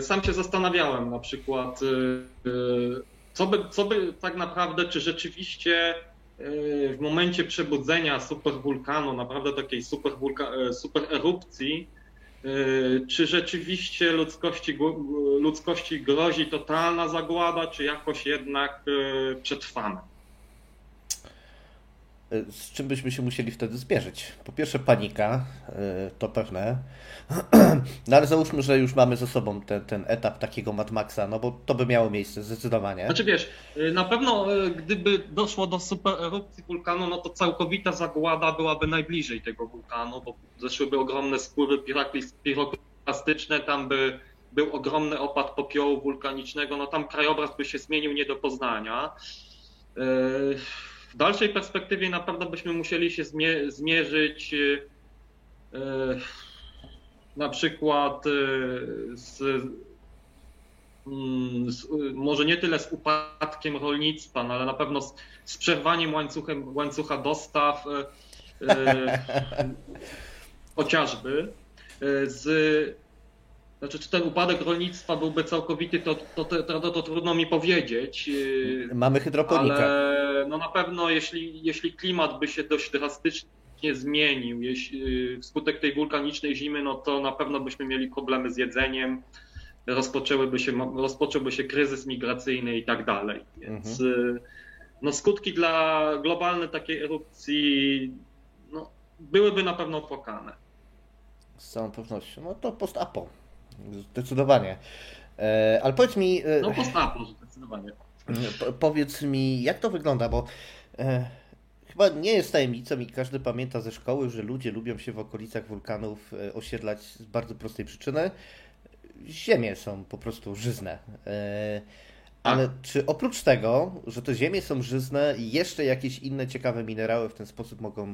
Sam się zastanawiałem na przykład, co by, co by tak naprawdę, czy rzeczywiście w momencie przebudzenia superwulkanu, naprawdę takiej super, e, super erupcji, e, czy rzeczywiście ludzkości, ludzkości grozi totalna zagłada, czy jakoś jednak e, przetrwamy? Z czym byśmy się musieli wtedy zmierzyć. Po pierwsze panika, y, to pewne, no ale załóżmy, że już mamy ze sobą ten, ten etap takiego Mad Maxa, no bo to by miało miejsce zdecydowanie. Znaczy wiesz, y, na pewno y, gdyby doszło do super erupcji wulkanu, no to całkowita zagłada byłaby najbliżej tego wulkanu, bo zeszłyby ogromne spływy piroklastyczne, tam by był ogromny opad popiołu wulkanicznego, no tam krajobraz by się zmienił nie do poznania w dalszej perspektywie na pewno byśmy musieli się zmierzyć e, na przykład e, z, mm, z, może nie tyle z upadkiem rolnictwa, no ale na pewno z, z przerwaniem łańcuchem, łańcucha dostaw, chociażby, z znaczy, czy ten upadek rolnictwa byłby całkowity, to, to, to, to, trudno mi powiedzieć. Yy, Mamy hydroponikę. Ale no na pewno, jeśli, jeśli klimat by się dość drastycznie zmienił, jeśli, wskutek tej wulkanicznej zimy, no to na pewno byśmy mieli problemy z jedzeniem, rozpoczęłyby się, rozpocząłby się kryzys migracyjny i tak dalej. Więc mhm. Yy, no skutki dla globalnej takiej erupcji no, byłyby na pewno opłakane. Z całą pewnością. No to post-apo. Zdecydowanie. E, ale powiedz mi. E, no postapo, zdecydowanie. Powiedz mi, jak to wygląda, bo e, chyba nie jest tajemnicą i każdy pamięta ze szkoły, że ludzie lubią się w okolicach wulkanów osiedlać z bardzo prostej przyczyny. Ziemie są po prostu żyzne. Ale czy oprócz tego, że te ziemie są żyzne, jeszcze jakieś inne ciekawe minerały w ten sposób mogą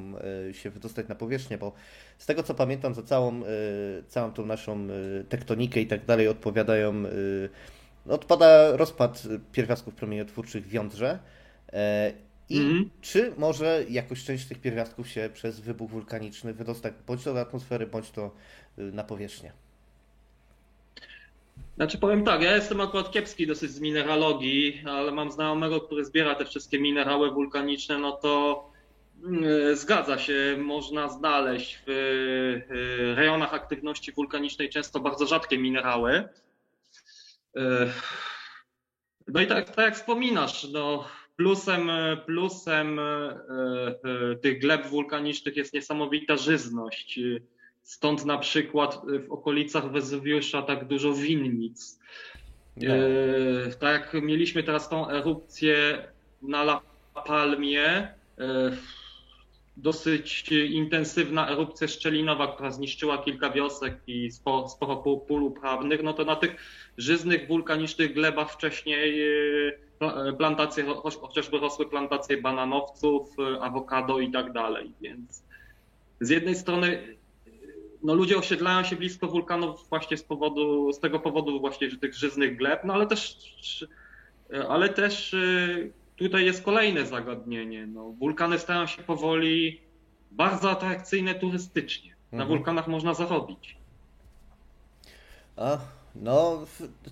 e, się wydostać na powierzchnię? Bo z tego co pamiętam, za całą, e, całą tą naszą e, tektonikę i tak dalej odpowiadają, odpada rozpad pierwiastków promieniotwórczych w jądrze. I mm. czy może jakoś część tych pierwiastków się przez wybuch wulkaniczny wydostać bądź to do atmosfery, bądź to na powierzchnię? Znaczy powiem tak, ja jestem akurat kiepski dosyć z mineralogii, ale mam znajomego, który zbiera te wszystkie minerały wulkaniczne, no to mm, zgadza się, można znaleźć w y, rejonach aktywności wulkanicznej często bardzo rzadkie minerały. Y, no i tak, tak jak wspominasz, no plusem, plusem y, tych gleb wulkanicznych jest niesamowita żyzność Stąd na przykład w okolicach Wezuwiusza tak dużo winnic. No. E, tak jak mieliśmy teraz tą erupcję na La Palmie, e, dosyć intensywna erupcja szczelinowa, która zniszczyła kilka wiosek i sporo, sporo pól uprawnych, no to na tych żyznych, wulkanicznych glebach wcześniej plantacje, chociażby rosły plantacje bananowców, awokado i tak dalej. Więc z jednej strony no ludzie osiedlają się blisko wulkanów właśnie z powodu, z tego powodu właśnie że tych żyznych gleb, no ale też, ale też y, tutaj jest kolejne zagadnienie. No, wulkany stają się powoli bardzo atrakcyjne turystycznie. Na mhm. wulkanach można zarobić. A, no,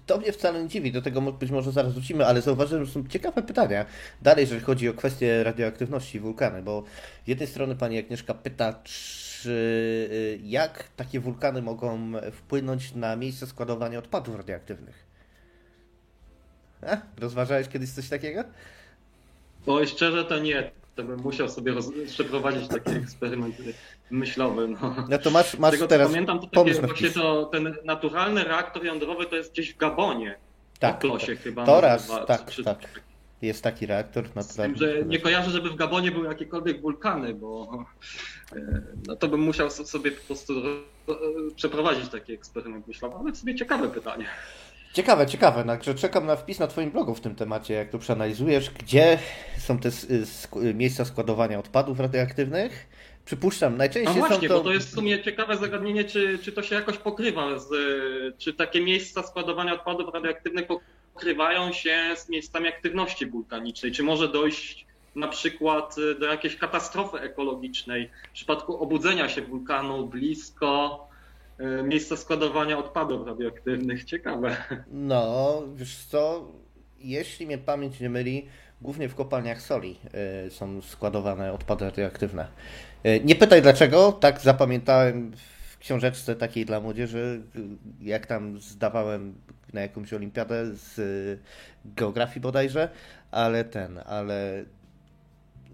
to mnie wcale nie dziwi, do tego być może zaraz wrócimy, ale zauważyłem, że są ciekawe pytania. Dalej, jeżeli chodzi o kwestię radioaktywności wulkany, bo z jednej strony pani Agnieszka pyta, czy Y, jak takie wulkany mogą wpłynąć na miejsce składowania odpadów radioaktywnych? A, rozważałeś kiedyś coś takiego? Bo szczerze to nie. To bym musiał sobie roz... przeprowadzić taki eksperyment myślowy. No, no to masz, masz tego, teraz pamiętam, to takie, właśnie to, ten naturalny reaktor jądrowy to jest gdzieś w Gabonie. Tak. W Klosie chyba. To raz, tak, czy, tak. Jest taki reaktor naturalny. że nie kojarzę, żeby w Gabonie były jakiekolwiek wulkany, bo e, no to bym musiał sobie po prostu przeprowadzić taki eksperyment myślowy, ale w sobie ciekawe pytanie. Ciekawe, ciekawe. Także czekam na wpis na Twoim blogu w tym temacie, jak to przeanalizujesz, gdzie są te miejsca składowania odpadów radioaktywnych. Przypuszczam, najczęściej no właśnie, to... bo to jest w sumie ciekawe zagadnienie, czy, czy to się jakoś pokrywa, z, czy takie miejsca składowania odpadów radioaktywnych pokrywają się z miejscami aktywności wulkanicznej. Czy może dojść na przykład y, do jakiejś katastrofy ekologicznej w przypadku obudzenia się wulkanu blisko y, miejsca składowania odpadów radioaktywnych? Ciekawe. No, wiesz co, jeśli mnie pamięć nie myli, głównie w kopalniach soli y, są składowane odpady radioaktywne. Nie pytaj dlaczego, tak zapamiętałem w książeczce takiej dla młodzieży, jak tam zdawałem na jakąś olimpiadę z geografii bodajże, ale ten, ale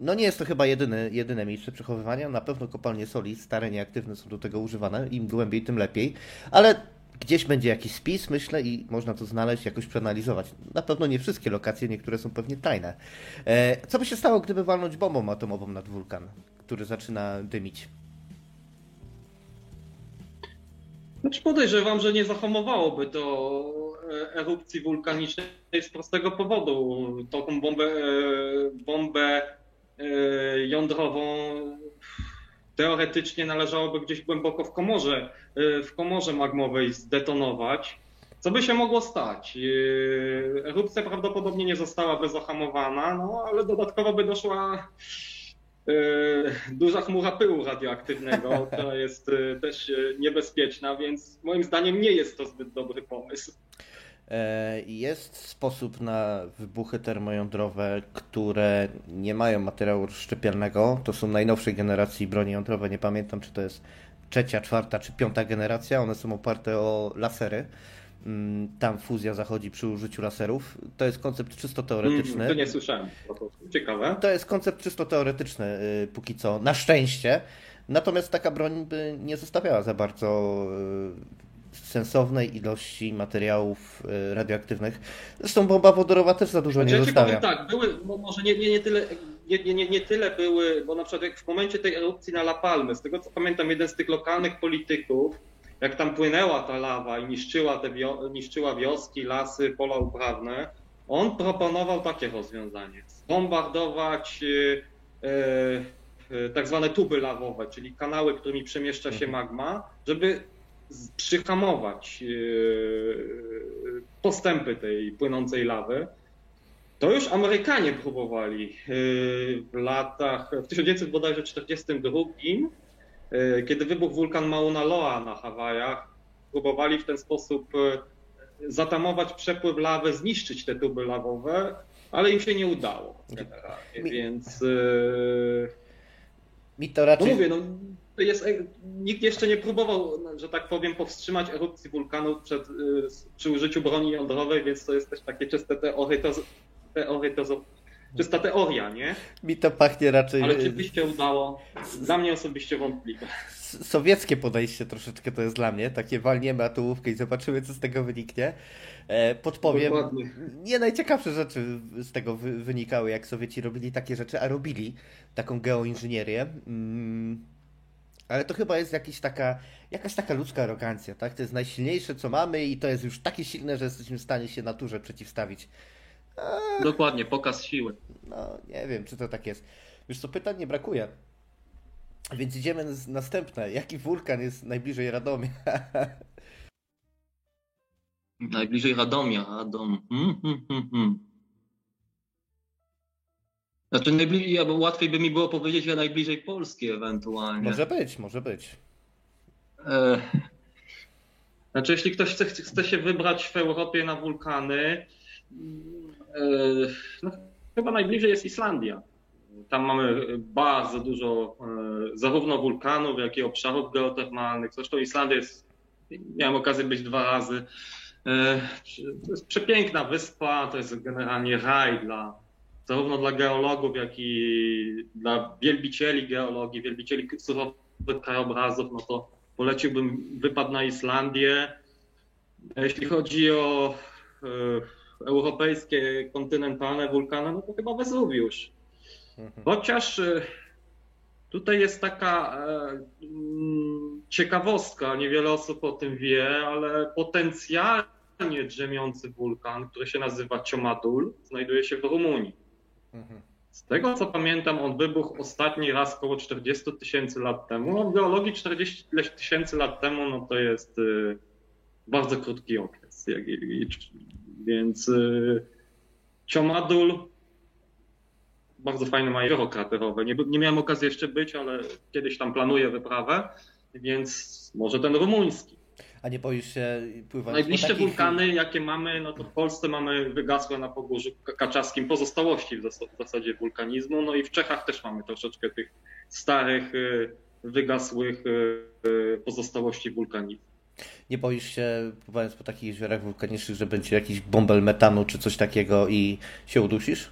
no nie jest to chyba jedyne, jedyne miejsce przechowywania. Na pewno kopalnie soli stare, nieaktywne są do tego używane. Im głębiej, tym lepiej. Ale gdzieś będzie jakiś spis, myślę, i można to znaleźć, jakoś przeanalizować. Na pewno nie wszystkie lokacje, niektóre są pewnie tajne. E, co by się stało, gdyby walnąć bombą atomową nad wulkan, który zaczyna dymić? Znaczy podejrzewam, że nie zahamowałoby to erupcji wulkanicznej z prostego powodu. Taką bombę, e, bombę e, jądrową teoretycznie należałoby gdzieś głęboko w komorze, w komorze magmowej zdetonować. Co by się mogło stać? Erupcja prawdopodobnie nie zostałaby zahamowana, no ale dodatkowo by doszła duża chmura pyłu radioaktywnego, która jest też niebezpieczna, więc moim zdaniem nie jest to zbyt dobry pomysł. E, jest sposób na wybuchy termojądrowe, które nie mają materiału rozszczepialnego. To są najnowszej generacji broni jądrowe. Nie pamiętam, czy to jest trzecia, czwarta czy piąta generacja. One są oparte o lasery. Mm, tam fuzja zachodzi przy użyciu laserów. To jest koncept czysto teoretyczny. to nie słyszałem. Ciekawe. To jest koncept czysto teoretyczny y, póki co, na szczęście. Natomiast taka broń by nie zostawiała za bardzo y, sensownej ilości materiałów e, radioaktywnych. Zresztą bomba wodorowa też za dużo znaczy, nie ja zostawia. tak, były, może nie, nie, nie tyle nie, nie, nie tyle były, bo na przykład jak w momencie tej erupcji na La Palme, z tego co pamiętam, jeden z tych lokalnych polityków, jak tam płynęła ta lawa i niszczyła, te wio, niszczyła wioski, lasy, pola uprawne, on proponował takie rozwiązanie. Zbombardować yy, yy, tak zwane tuby lawowe, czyli kanały, którymi przemieszcza się mhm. magma, żeby przyhamować e, postępy tej płynącej lawy. To już Amerykanie próbowali yy, w latach, w 1942, yy, kiedy wybuchł wulkan Mauna Loa na Hawajach, próbowali w ten sposób yy, zatamować przepływ lawy, zniszczyć te tuby lawowe, ale im się nie udało generalnie, więc... Mi to raczej... No mówię, no, jest, nikt jeszcze nie próbował, że tak powiem, powstrzymać erupcji wulkanu przed, przy użyciu broni jądrowej, więc to jest też takie czyste teorytoz, teorytoz, czysta teoria, nie? Mi to pachnie raczej... Ale czy by się udało? Dla mnie osobiście wątpliwe. Sowieckie podejście troszeczkę to jest dla mnie, takie walniemy atołówkę i zobaczymy, co z tego wyniknie. E, podpowiem, Dokładnie. nie najciekawsze rzeczy z tego wynikały, jak Sowieci robili takie rzeczy, a robili taką geoinżynierię. Mm, ale to chyba jest jakaś taka, jakaś taka ludzka arogancja, tak? To jest najsilniejsze, co mamy i to jest już takie silne, że jesteśmy w stanie się naturze przeciwstawić. Eee, Dokładnie, pokaz siły. No, nie wiem, czy to tak jest. Wiesz co, pytań nie brakuje. Więc idziemy z następne. Jaki wulkan jest najbliżej Radomia? najbliżej Radomia, Radom. Hmm, hmm, hmm. Znaczy najbliżej, bo łatwiej by mi było powiedzieć, że najbliżej Polski ewentualnie. Może być, może być. E... Znaczy, jeśli ktoś chce, chce się wybrać w Europie na wulkany, e... no, chyba najbliżej jest Islandia. Tam mamy bardzo dużo e, zarówno wulkanów, jak i obszarów geotermalnych. Zresztą Islandia jest, miałem okazję być dwa razy. E, to jest przepiękna wyspa, to jest generalnie raj dla, zarówno dla geologów, jak i dla wielbicieli geologii, wielbicieli surowych krajobrazów, no to poleciłbym wypad na Islandię. Jeśli chodzi o e, europejskie, kontynentalne wulkany, no to chyba Wezuwiusz. Mhm. Chociaż e, tutaj jest taka e, mm, ciekawostka, niewiele osób o tym wie, ale potencjalnie drzemiący wulkan, który się nazywa Ciomadul, znajduje się w Rumunii. Z tego co pamiętam, on wybuchł ostatni raz około 40 tysięcy lat temu. No, w geologii 40 tysięcy lat temu no to jest y, bardzo krótki okres. Jak, więc y, Ciomadul bardzo fajne ma jezioro kraterowe. Nie, nie miałem okazji jeszcze być, ale kiedyś tam planuję wyprawę, więc może ten rumuński. A nie boisz się pływać Najbliższe takich... wulkany, jakie mamy, no to w Polsce mamy wygasłe na Pogórzu Kaczaskim pozostałości w zasadzie wulkanizmu, no i w Czechach też mamy troszeczkę tych starych, y, wygasłych y, y, pozostałości wulkanizmu. Nie boisz się, pływając po takich jeziorach wulkanicznych, że będzie jakiś bąbel metanu czy coś takiego i się udusisz?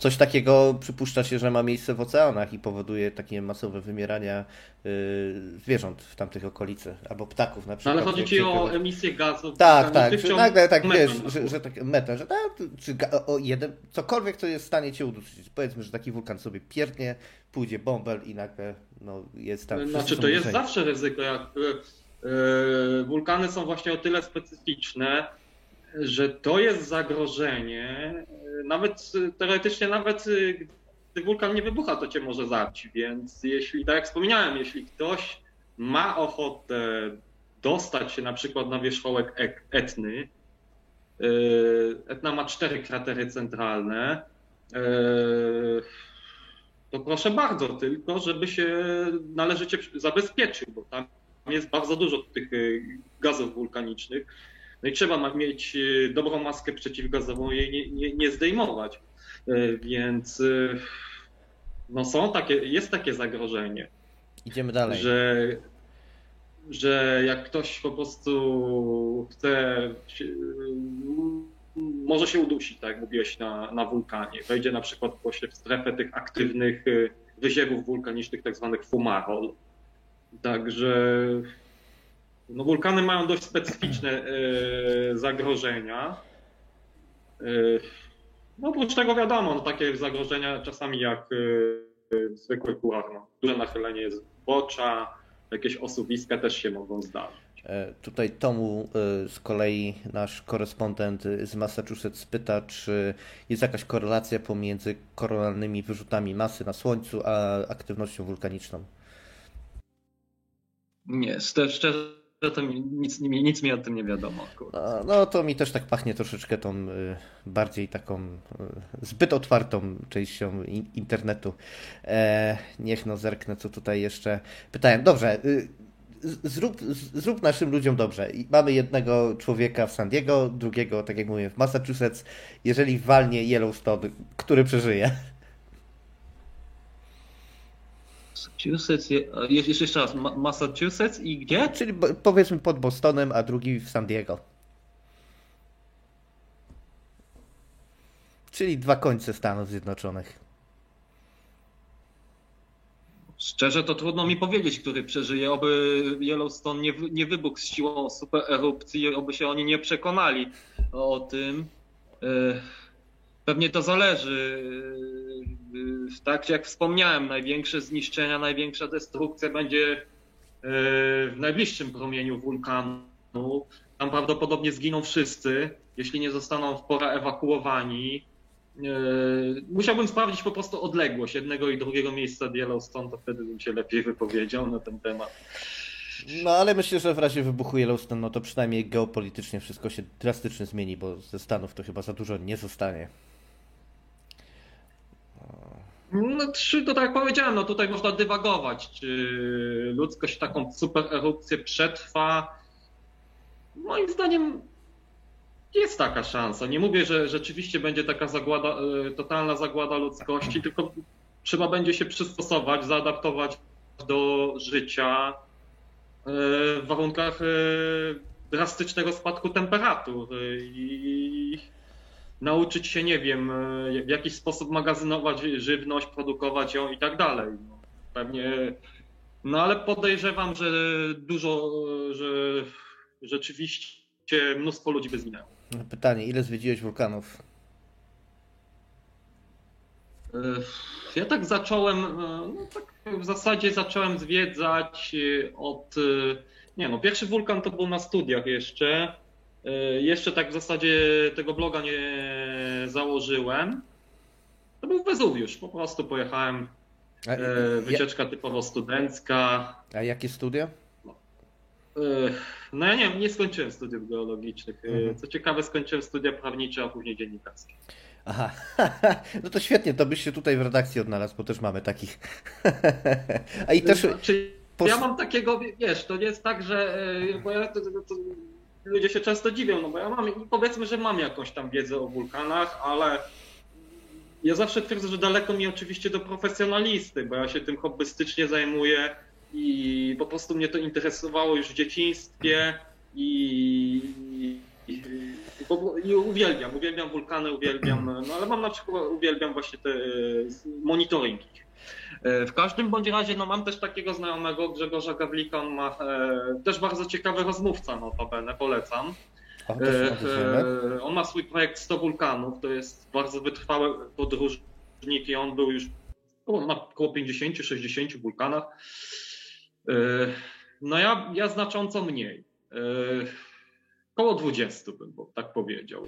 Coś takiego przypuszcza się, że ma miejsce w oceanach i powoduje takie masowe wymierania y, zwierząt w tamtych okolicach, albo ptaków na przykład. Ale chodzi ci o emisję gazów. Tak, tak, że nagle tak wiesz, że, że tak metan, że tak, czy o jeden, cokolwiek, co jest w stanie cię udusić. Powiedzmy, że taki wulkan sobie pierdnie, pójdzie bąbel i nagle no, jest tam. Znaczy to jest zawsze ryzyko, jak yy, wulkany są właśnie o tyle specyficzne, że to jest zagrożenie, nawet teoretycznie, nawet gdy wulkan nie wybucha, to cię może zabić, więc jeśli, tak jak wspomniałem, jeśli ktoś ma ochotę dostać się na przykład na wierzchołek Etny, Etna ma cztery kratery centralne, to proszę bardzo, tylko żeby się należycie zabezpieczył, bo tam jest bardzo dużo tych gazów wulkanicznych no i trzeba mieć e, dobrą maskę przeciwgazową i jej nie, nie, nie zdejmować. E, więc e, no są takie, jest takie zagrożenie. Idziemy dalej. Że, że jak ktoś po prostu chce, może się udusić, tak jak mówiłeś, na, na wulkanie. Wejdzie na przykład właśnie w strefę tych aktywnych wyziewów wulkanicznych, tak zwanych fumarol. Także no wulkany mają dość specyficzne e, zagrożenia. E, no oprócz tego wiadomo, no takie zagrożenia czasami jak e, zwykły kuar, no, duże nachylenie zbocza, jakieś osuwiska też się mogą zdarzyć. Tutaj Tomu z kolei nasz korespondent z Massachusetts pyta, czy jest jakaś korelacja pomiędzy koronalnymi wyrzutami masy na Słońcu, a aktywnością wulkaniczną. Nie, szczerze to mi, nic, nic mi o tym nie wiadomo. No, to mi też tak pachnie troszeczkę tą y, bardziej taką y, zbyt otwartą częścią in, internetu. E, niech no zerknę, co tutaj jeszcze pytałem. Dobrze, y, zrób, zrób naszym ludziom dobrze. Mamy jednego człowieka w San Diego, drugiego, tak jak mówię, w Massachusetts. Jeżeli walnie Yellowstone, który przeżyje? Massachusetts, jeszcze, jeszcze raz, Massachusetts i gdzie? Czyli powiedzmy pod Bostonem, a drugi w San Diego. Czyli dwa końce Stanów Zjednoczonych. Szczerze to trudno mi powiedzieć, który przeżyje. Oby Yellowstone nie, nie wybuchł z siłą super erupcji, oby się oni nie przekonali o tym. E, pewnie to zależy. E, tak jak wspomniałem, największe zniszczenia, największa destrukcja będzie e, w najbliższym promieniu wulkanu. Tam prawdopodobnie zginą wszyscy, jeśli nie zostaną w porę ewakuowani. Yy, musiałbym sprawdzić po prostu odległość jednego i drugiego miejsca Yellowstone, to wtedy bym się lepiej wypowiedział na ten temat. No ale myślę, że w razie wybuchu Yellowstone, no to przynajmniej geopolitycznie wszystko się drastycznie zmieni, bo ze Stanów to chyba za dużo nie zostanie. No, to tak jak powiedziałem, no tutaj można dywagować, czy ludzkość taką super erupcję przetrwa. Moim zdaniem jest taka szansa. Nie mówię, że rzeczywiście będzie taka zagłada, e, totalna zagłada ludzkości, tylko trzeba będzie się przystosować, zaadaptować do życia e, w warunkach e, drastycznego spadku temperatur i nauczyć się, nie wiem, w jakiś sposób magazynować żywność, produkować ją i tak dalej. No, pewnie, no ale podejrzewam, że dużo, że rzeczywiście mnóstwo ludzi by zginęło. Pytanie, ile zwiedziłeś wulkanów? E, ja tak zacząłem, e, no tak w zasadzie zacząłem zwiedzać e, od, nie no, pierwszy wulkan to był na studiach jeszcze. Jeszcze tak w zasadzie tego bloga nie założyłem. To był Wezuwiusz, po prostu pojechałem. Wycieczka typowo studencka. A jakie studia? No ja nie, nie skończyłem studiów geologicznych. Mhm. Co ciekawe, skończyłem studia prawnicze, a później dziennikarskie. Aha, no to świetnie, to byś się tutaj w redakcji odnalazł, bo też mamy takich. a i też. Znaczy, ja mam takiego, wiesz, to nie jest tak, że. E, bo ja, to, to, ludzie się często dziwią, no bo ja mam, powiedzmy, że mam jakąś tam wiedzę o wulkanach, ale ja zawsze twierdzę, że daleko mi oczywiście do profesjonalisty, bo ja się tym hobbystycznie zajmuję i po prostu mnie to interesowało już w dzieciństwie i, i, i, i uwielbiam, uwielbiam wulkany, uwielbiam, no ale mam na przykład, uwielbiam właśnie te monitoringi. E, w każdym bądź razie no mam też takiego znajomego Grzegorza Gawlika, on ma e, też bardzo ciekawy rozmówca notabene, polecam. E, e, on ma swój projekt 100 wulkanów, to jest bardzo wytrwały podróżnik i on był już na około 50-60 wulkanach. No ja, ja znacząco mniej. E, Koło 20 bym tak powiedział.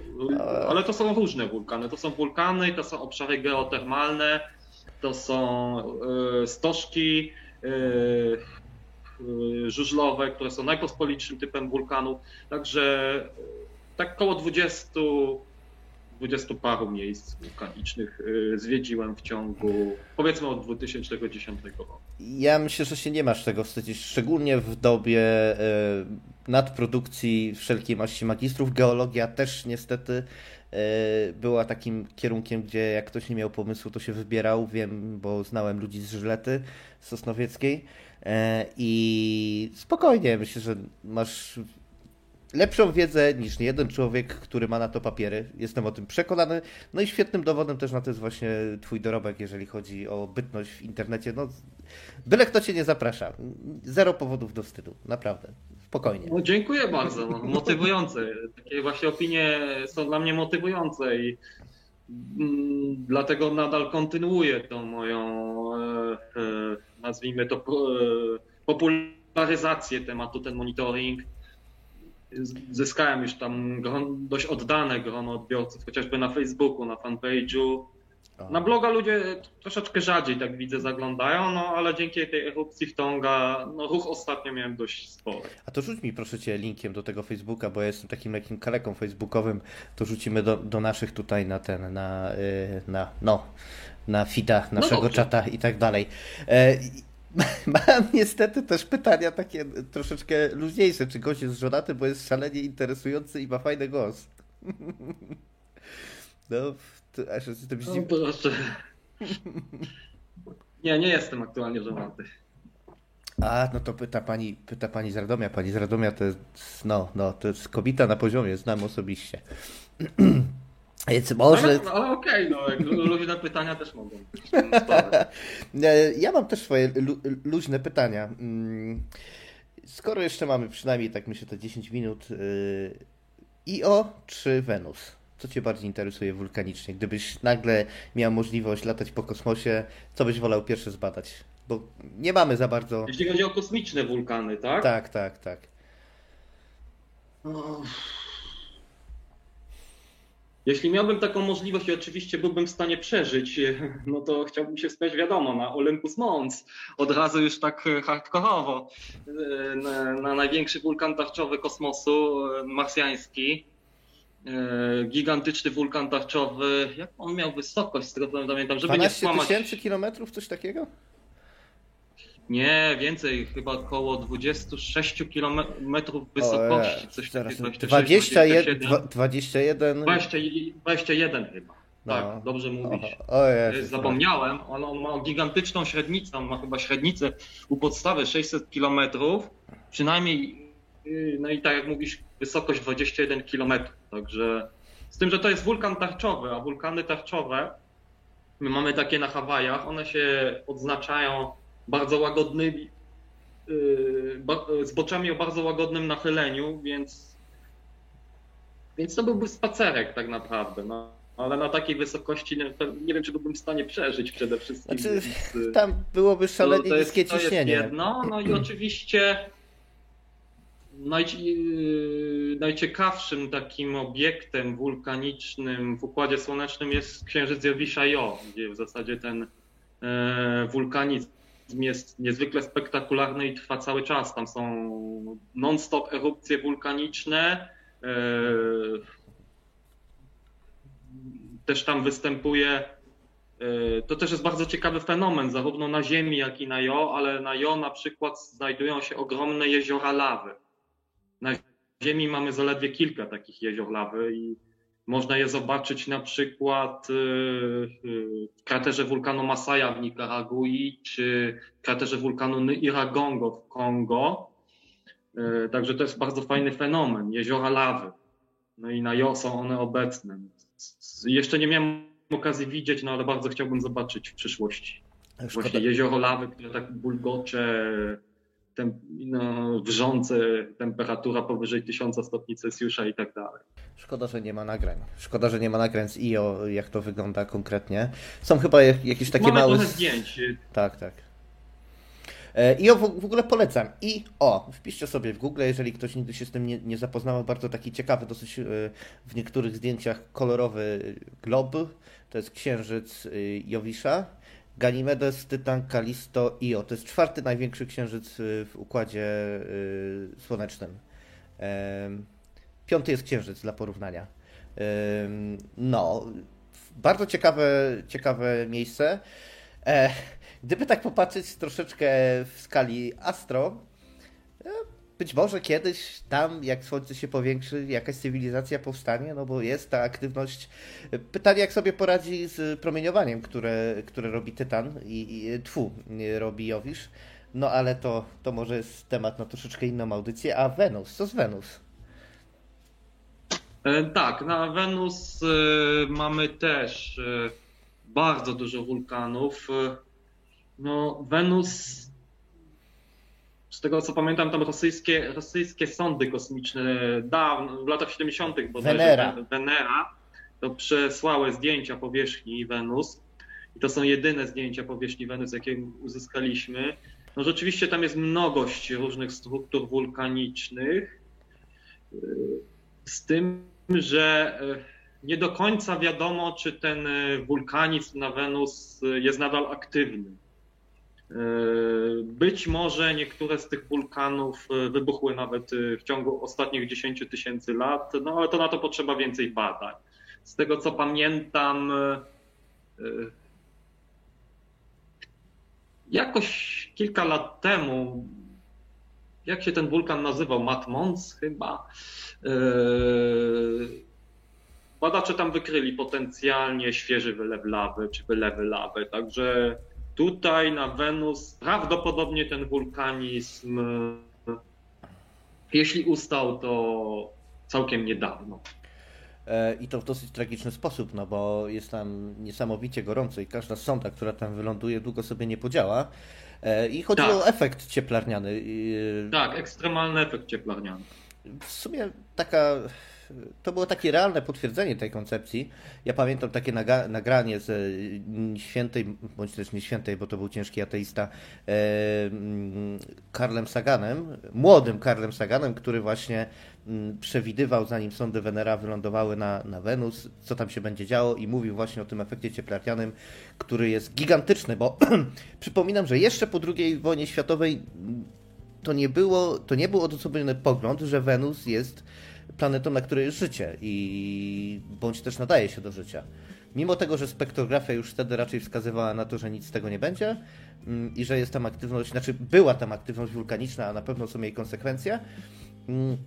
Ale to są różne wulkany. To są wulkany, to są obszary geotermalne, to są e, stożki żużlowe, które są najpospolitszym typem wulkanu. Także tak koło 20 dwudziestu paru miejsc wulkanicznych zwiedziłem w ciągu powiedzmy od 2010 roku. Ja myślę, że się nie masz czego wstydzić, szczególnie w dobie nadprodukcji wszelkiej maści magistrów. Geologia też niestety była takim kierunkiem, gdzie jak ktoś nie miał pomysłu, to się wybierał. Wiem, bo znałem ludzi z Żylety Sosnowieckiej. I spokojnie, myślę, że masz lepszą wiedzę niż jeden człowiek, który ma na to papiery. Jestem o tym przekonany. No i świetnym dowodem też na to jest właśnie twój dorobek, jeżeli chodzi o bytność w internecie. No, byle kto cię nie zaprasza. Zero powodów do wstydu. Naprawdę. Spokojnie. No, dziękuję bardzo. No, motywujące. Takie właśnie opinie są dla mnie motywujące i mm, dlatego nadal kontynuuję tą moją, e, e, nazwijmy to, e, popularyzację tematu, ten monitoring zyskałem już tam dość oddane grono odbiorców, chociażby na Facebooku, na fanpage'u. Na bloga ludzie troszeczkę rzadziej, tak widzę, zaglądają, no ale dzięki tej erupcji w Tonga, no ruch ostatnio miałem dość spory. A to rzuć mi proszę Cię linkiem do tego Facebooka, bo ja jestem takim jakim kaleką facebookowym, to rzucimy do, do naszych tutaj na ten, na, y, na no, na fida naszego no czata i tak dalej. E, mam niestety też pytania takie troszeczkę luźniejsze. Czy gość jest żonaty, bo jest szalenie interesujący i ma fajny głos? No, to, aż no, proszę. Nie, nie jestem aktualnie żonaty. A, no to pyta pani, pyta pani z Radomia. Pani z Radomia to jest, no, no, to jest kobieta na poziomie, znam osobiście. Więc może... Ale, ale okej, okay, no, luźne pytania też mogą. ja mam też swoje lu luźne pytania. Mm, skoro jeszcze mamy przynajmniej, tak myślę, te 10 minut, y, IO czy Wenus? Co Cię bardziej interesuje wulkanicznie? Gdybyś nagle miał możliwość latać po kosmosie, co byś wolał pierwsze zbadać? Bo nie mamy za bardzo. Jeśli chodzi o kosmiczne wulkany, tak? Tak, tak, tak. Jeśli miałbym taką możliwość i oczywiście byłbym w stanie przeżyć, no to chciałbym się spać, wiadomo, na Olympus Mons, od razu już tak hardkorowo, na, na największy wulkan tarczowy kosmosu, marsjański, gigantyczny wulkan tarczowy, jak on miał wysokość, z tego pamiętam, żeby 12 nie skłamać. tysięcy kilometrów, coś takiego? Nie, więcej, chyba około 26 km wysokości. Coś coś, 21, 21... 21 chyba. No. Tak, dobrze mówisz. O, o Jezus, Zapomniałem, on, on ma gigantyczną średnicę, on ma chyba średnicę u podstawy 600 km, przynajmniej, no i tak jak mówisz, wysokość 21 km. Także z tym, że to jest wulkan tarczowy, a wulkany tarczowe, my mamy takie na Hawajach, one się odznaczają bardzo łagodnymi, yy, zboczami o bardzo łagodnym nachyleniu, więc, więc to byłby spacerek tak naprawdę. No. Ale na takiej wysokości nie, wiem, czy byłbym w stanie przeżyć przede wszystkim. Znaczy, więc, tam byłoby szalenie to, niskie jest, ciśnienie. To jedno. No i oczywiście yy, najciekawszym takim obiektem wulkanicznym w Układzie Słonecznym jest Księżyc Jowisza-Jo, gdzie w zasadzie ten e, wulkanizm jest niezwykle spektakularny i trwa cały czas. Tam są non-stop erupcje wulkaniczne. E, też tam występuje. E, to też jest bardzo ciekawy fenomen, zarówno na Ziemi, jak i na Jo, ale na Jo na przykład znajdują się ogromne jeziora lawy. Na Ziemi mamy zaledwie kilka takich jezior lawy i można je zobaczyć na przykład y, y, w kraterze wulkanu Masaya w Nikaragui, czy w kraterze wulkanu Iragongo w Kongo. Y, także to jest bardzo fajny fenomen, jeziora lawy. No i na Jo są one obecne. Jeszcze nie miałem okazji widzieć, no ale bardzo chciałbym zobaczyć w przyszłości. Szkoda. Właśnie jezioro lawy, które tak bulgocze, tem, no, wrzące temperatura powyżej 1000 stopni Celsjusza i tak dalej. Szkoda, że nie ma nagrań. Szkoda, że nie ma nagrań z IO, jak to wygląda konkretnie. Są chyba jakieś takie Mamy małe... Mamy zdjęć. Tak, tak. E, IO w ogóle polecam. IO. Wpiszcie sobie w Google, jeżeli ktoś nigdy się z tym nie, nie zapoznał. Bardzo taki ciekawy, dosyć e, w niektórych zdjęciach kolorowy glob. To jest księżyc e, Jowisza. Ganymedes, Tytan, Kalisto, Io. To jest czwarty największy księżyc w Układzie Słonecznym. Piąty jest księżyc dla porównania. No, bardzo ciekawe, ciekawe miejsce. E, gdyby tak popatrzeć troszeczkę w skali astro, e, być może kiedyś tam, jak Słońce się powiększy, jakaś cywilizacja powstanie, no bo jest ta aktywność. Pytanie, jak sobie poradzi z promieniowaniem, które, które robi Tytan i, i tfu, robi Jowisz. No ale to, to może jest temat na troszeczkę inną audycję. A Wenus, co z Wenus? E, tak, na Wenus e, mamy też e, bardzo dużo wulkanów. No, Wenus, z tego co pamiętam, tam rosyjskie, rosyjskie sądy kosmiczne dawno, w latach 70. bodajże, Venera. Venera, to przesłały zdjęcia powierzchni Wenus. I to są jedyne zdjęcia powierzchni Wenus, jakie uzyskaliśmy. No rzeczywiście tam jest mnogość różnych struktur wulkanicznych. Z tym, że e, nie do końca wiadomo, czy ten wulkanizm na Wenus jest nadal aktywny. Być może niektóre z tych wulkanów wybuchły nawet w ciągu ostatnich 10 tysięcy lat, no ale to na to potrzeba więcej badań. Z tego co pamiętam, jakoś kilka lat temu, jak się ten wulkan nazywał? Matmons chyba. Badacze tam wykryli potencjalnie świeży wylew lawy czy wylewy lawy, także Tutaj na Wenus prawdopodobnie ten wulkanizm, jeśli ustał, to całkiem niedawno. E, I to w dosyć tragiczny sposób, no bo jest tam niesamowicie gorąco i każda sonda, która tam wyląduje, długo sobie nie podziała. E, I chodzi tak. o efekt cieplarniany. Tak, ekstremalny efekt cieplarniany. W sumie taka to było takie realne potwierdzenie tej koncepcji. Ja pamiętam takie naga nagranie z e, świętej, bądź też nie świętej, bo to był ciężki ateista, e, Karlem Saganem, młodym Karlem Saganem, który właśnie m, przewidywał, zanim sondy Venera wylądowały na, na Wenus, co tam się będzie działo i mówił właśnie o tym efekcie cieplarnianym, który jest gigantyczny, bo przypominam, że jeszcze po II wojnie światowej to nie było, to nie był odosobniony pogląd, że Wenus jest planetą, na której jest życie i bądź też nadaje się do życia. Mimo tego, że spektrografia już wtedy raczej wskazywała na to, że nic z tego nie będzie mm, i że jest tam aktywność, znaczy była tam aktywność wulkaniczna, a na pewno są jej konsekwencje, mm,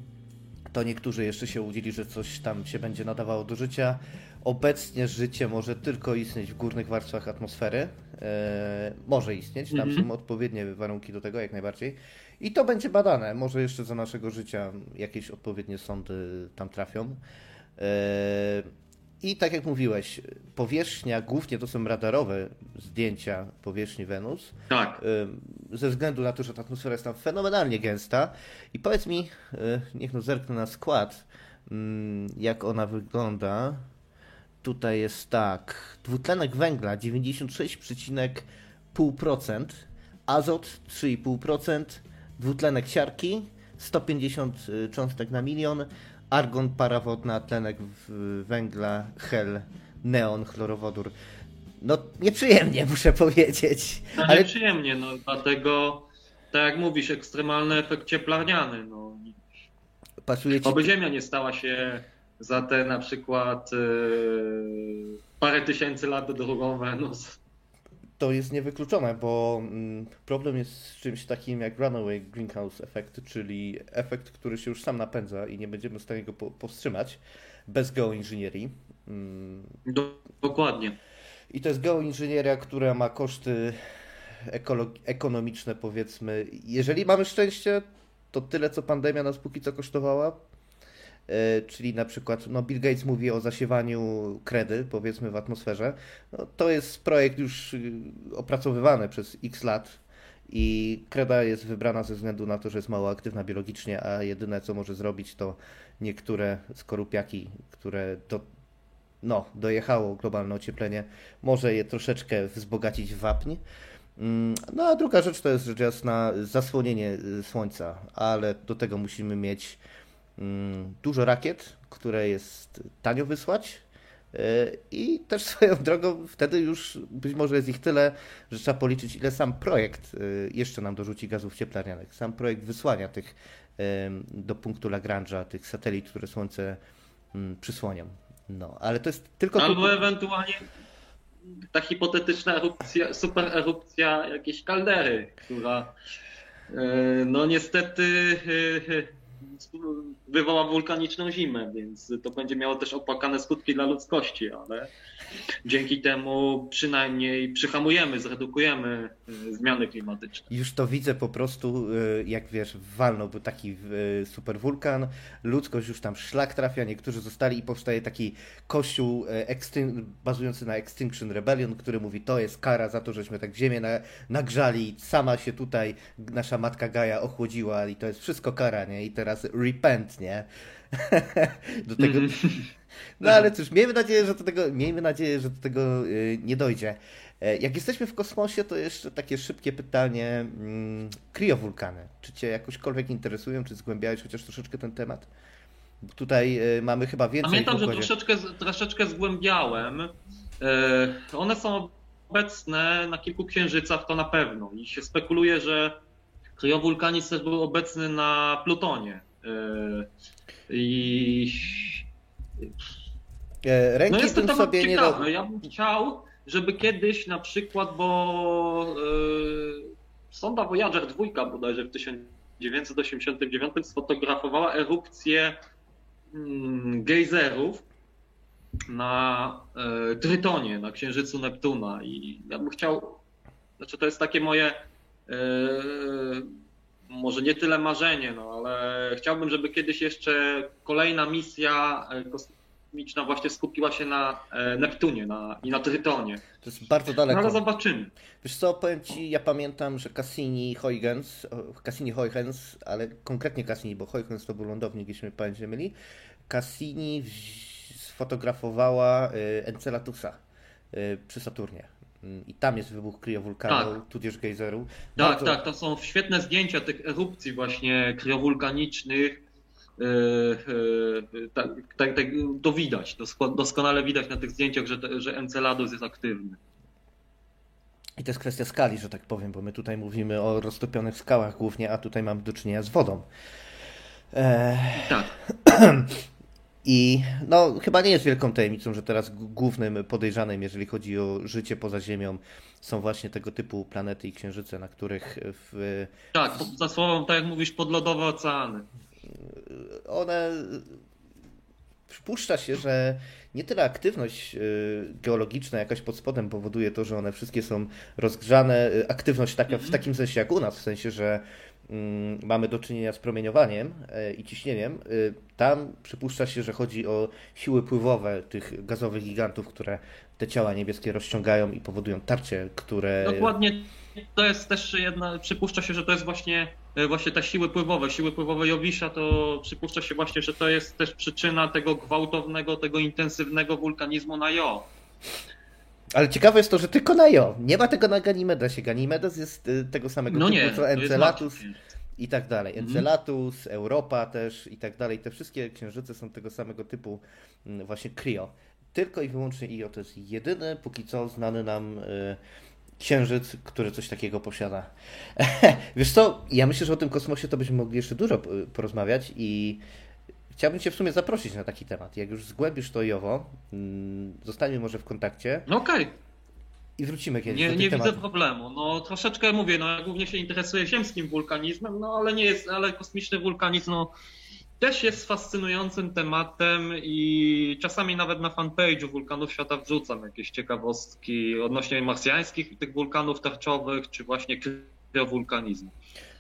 to niektórzy jeszcze się łudzili, że coś tam się będzie nadawało do życia. Obecnie życie może tylko istnieć w górnych warstwach atmosfery. Eee, może istnieć, tam mm -hmm. są odpowiednie warunki do tego, jak najbardziej. I to będzie badane. Może jeszcze za naszego życia jakieś odpowiednie sądy tam trafią. E, I tak jak mówiłeś, powierzchnia, głównie to są radarowe zdjęcia powierzchni Wenus. Tak. E, ze względu na to, że ta atmosfera jest tam fenomenalnie gęsta. I powiedz mi, e, niech no zerknę na skład, mm, jak ona wygląda. Tutaj jest tak, dwutlenek węgla 96,5%, azot 3,5%, dwutlenek siarki, 150 y, cząstek na milion, argon, parawodna, tlenek węgla, hel, neon, chlorowodór. No nieprzyjemnie, muszę powiedzieć. No ale... nieprzyjemnie, no dlatego, tak jak mówisz, ekstremalny efekt cieplarniany. No. Pasuje ci... Oby Ziemia nie stała się za te na przykład yy, parę tysięcy lat drugą Wenus to jest niewykluczone, bo mm, problem jest z czymś takim jak runaway greenhouse effect, czyli efekt, który się już sam napędza i nie będziemy w stanie go powstrzymać bez geoinżynierii. Mm. Dokładnie. I to jest geoinżynieria, która ma koszty ekonomiczne, powiedzmy. Jeżeli mamy szczęście, to tyle, co pandemia nas póki co kosztowała, czyli na przykład no Bill Gates mówi o zasiewaniu kredy, powiedzmy w atmosferze. No, to jest projekt już y, opracowywany przez x lat i kreda jest wybrana ze względu na to, że jest mało aktywna biologicznie, a jedyne co może zrobić to niektóre skorupiaki, które do, no, dojechało globalne ocieplenie, może je troszeczkę wzbogacić w wapń. Mm, no a druga rzecz to jest rzecz jasna zasłonienie y, słońca, ale do tego musimy mieć dużo rakiet, które jest tanio wysłać. E, I też swoją drogą wtedy już być może jest ich tyle, że trzeba policzyć, ile sam projekt e, jeszcze nam dorzuci gazów cieplarnianych. Sam projekt wysłania tych do punktu Lagrange'a, tych satelit, które Słońce mm, przysłonią. No, ale to jest tylko. Albo ewentualnie ta hipotetyczna erupcja, super erupcja jakiejś kaldery, która e, no niestety wywoła wulkaniczną zimę, więc to będzie miało też opłakane skutki dla ludzkości, ale dzięki temu przynajmniej przyhamujemy, zredukujemy zmiany klimatyczne. Już to widzę po prostu, y, jak wiesz, walnąłby taki y, super wulkan, ludzkość już tam szlak trafia, niektórzy zostali i powstaje taki kościół bazujący na Extinction Rebellion, który mówi, to jest kara za to, żeśmy tak ziemię na, nagrzali, sama się tutaj nasza matka Gaja ochłodziła i to jest wszystko kara, nie? I teraz repent, nie? do tego... Mhm. No ale cóż, miejmy nadzieję, że do tego, miejmy nadzieję, że do tego y, nie dojdzie. E, jak jesteśmy w kosmosie, to jeszcze takie szybkie pytanie. Mm, kriowulkany. Czy Cię jakośkolwiek interesują, czy zgłębiałeś chociaż troszeczkę ten temat? Tutaj mamy chyba więcej. Pamiętam, że troszeczkę, troszeczkę zgłębiałem. One są obecne na kilku księżycach, to na pewno. I się spekuluje, że kryowulkanizm też był obecny na Plutonie. I E, ręki no jest to temat sobie ciekawy. Nie... Ja bym chciał, żeby kiedyś na przykład, bo yy, sonda Voyager 2 bodajże w 1989 sfotografowała erupcję yy, gejzerów na yy, Trytonie, na księżycu Neptuna. I ja bym chciał, znaczy to jest takie moje yy, może nie tyle marzenie, no ale chciałbym, żeby kiedyś jeszcze kolejna misja kosmiczna właśnie skupiła się na e, Neptunie na, i na Trytonie. To jest bardzo daleko. No ale zobaczymy. Wiesz co, powiem Ci, ja pamiętam, że Cassini-Huygens, Cassini-Huygens, ale konkretnie Cassini, bo Huygens to był lądownik, jeśli mnie pamięć nie myli, Cassini sfotografowała e, Encelatusa e, przy Saturnie. I tam jest wybuch kryowulkanu, tak. tudzież gejzeru. Tak, Bardzo... tak, to są świetne zdjęcia tych erupcji właśnie kryowulkanicznych tak, tak, tak, to widać, doskonale widać na tych zdjęciach, że, że Enceladus jest aktywny. I to jest kwestia skali, że tak powiem, bo my tutaj mówimy o roztopionych skałach głównie, a tutaj mamy do czynienia z wodą. E... Tak. I no, chyba nie jest wielką tajemnicą, że teraz głównym podejrzanym, jeżeli chodzi o życie poza Ziemią, są właśnie tego typu planety i księżyce, na których w... Tak, za słową, tak jak mówisz, podlodowe oceany one przypuszcza się, że nie tyle aktywność y, geologiczna jakaś pod spodem powoduje to, że one wszystkie są rozgrzane, y, aktywność taka w mhm. takim sensie jak u nas, w sensie, że mm, mamy do czynienia z promieniowaniem y, i ciśnieniem. Tam przypuszcza się, że chodzi o siły pływowe tych gazowych gigantów, które te ciała niebieskie rozciągają i powodują tarcie, które... Dokładnie to jest też jedna, przypuszcza się, że to jest właśnie, e, właśnie te siły pływowe, siły pływowe Jowisza, to przypuszcza się właśnie, że to jest też przyczyna tego gwałtownego, tego intensywnego wulkanizmu na Jo. Ale ciekawe jest to, że tylko na Jo. Nie ma tego na Ganymedesie. Ganymedes jest y, tego samego no typu nie, co Encelatus i tak dalej. Mhm. Encelatus, Europa też i tak dalej. Te wszystkie księżyce są tego samego typu mm, właśnie Cryo. Tylko i wyłącznie IO to jest jedyny, póki co znany nam y, księżyc, który coś takiego posiada. Wiesz co, ja myślę, że o tym kosmosie to byśmy mogli jeszcze dużo porozmawiać i chciałbym Cię w sumie zaprosić na taki temat. Jak już zgłębisz to Jowo, mm, zostaniemy może w kontakcie. No okej. Okay. I wrócimy kiedyś Nie, do nie widzę problemu. No troszeczkę mówię, no ja głównie się interesuję ziemskim wulkanizmem, no ale nie jest, ale kosmiczny wulkanizm, no też jest fascynującym tematem i czasami nawet na fanpage'u wulkanów świata wrzucam jakieś ciekawostki odnośnie marsjańskich tych wulkanów tarczowych, czy właśnie kryowulkanizmu.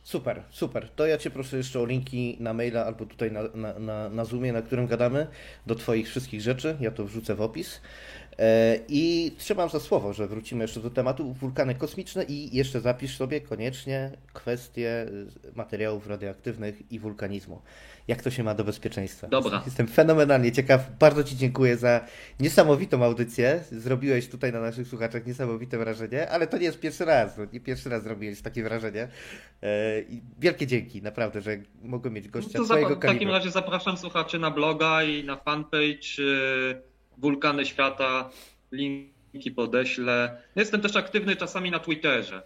Super, super. To ja Cię proszę jeszcze o linki na maila albo tutaj na, na, na, na Zoomie, na którym gadamy, do Twoich wszystkich rzeczy. Ja to wrzucę w opis. E, I trzymam za słowo, że wrócimy jeszcze do tematu wulkany kosmiczne i jeszcze zapisz sobie koniecznie kwestie materiałów radioaktywnych i wulkanizmu jak to się ma do bezpieczeństwa. Dobra. Jestem fenomenalnie ciekaw. Bardzo Ci dziękuję za niesamowitą audycję. Zrobiłeś tutaj na naszych słuchaczach niesamowite wrażenie, ale to nie jest pierwszy raz. Nie pierwszy raz zrobiłeś takie wrażenie. E, I wielkie dzięki, naprawdę, że mogłem mieć gościa no twojego W takim razie zapraszam słuchaczy na bloga i na fanpage e, Wulkany Świata. Linki podeślę. Jestem też aktywny czasami na Twitterze.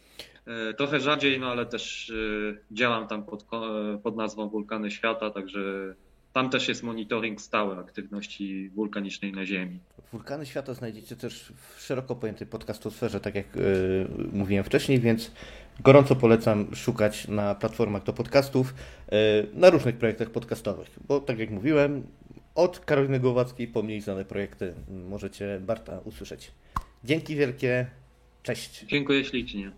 E, trochę rzadziej, no ale też e, działam tam pod, e, pod nazwą Wulkany Świata, także tam też jest monitoring stały aktywności wulkanicznej na Ziemi. Wulkany Świata znajdziecie też w szeroko pojętej podcastosferze, tak jak yy, mówiłem wcześniej, więc gorąco polecam szukać na platformach do podcastów, yy, na różnych projektach podcastowych, bo tak jak mówiłem, od Karoliny Głowackiej po mniej znane projekty możecie Barta usłyszeć. Dzięki wielkie, cześć. Dziękuję ślicznie.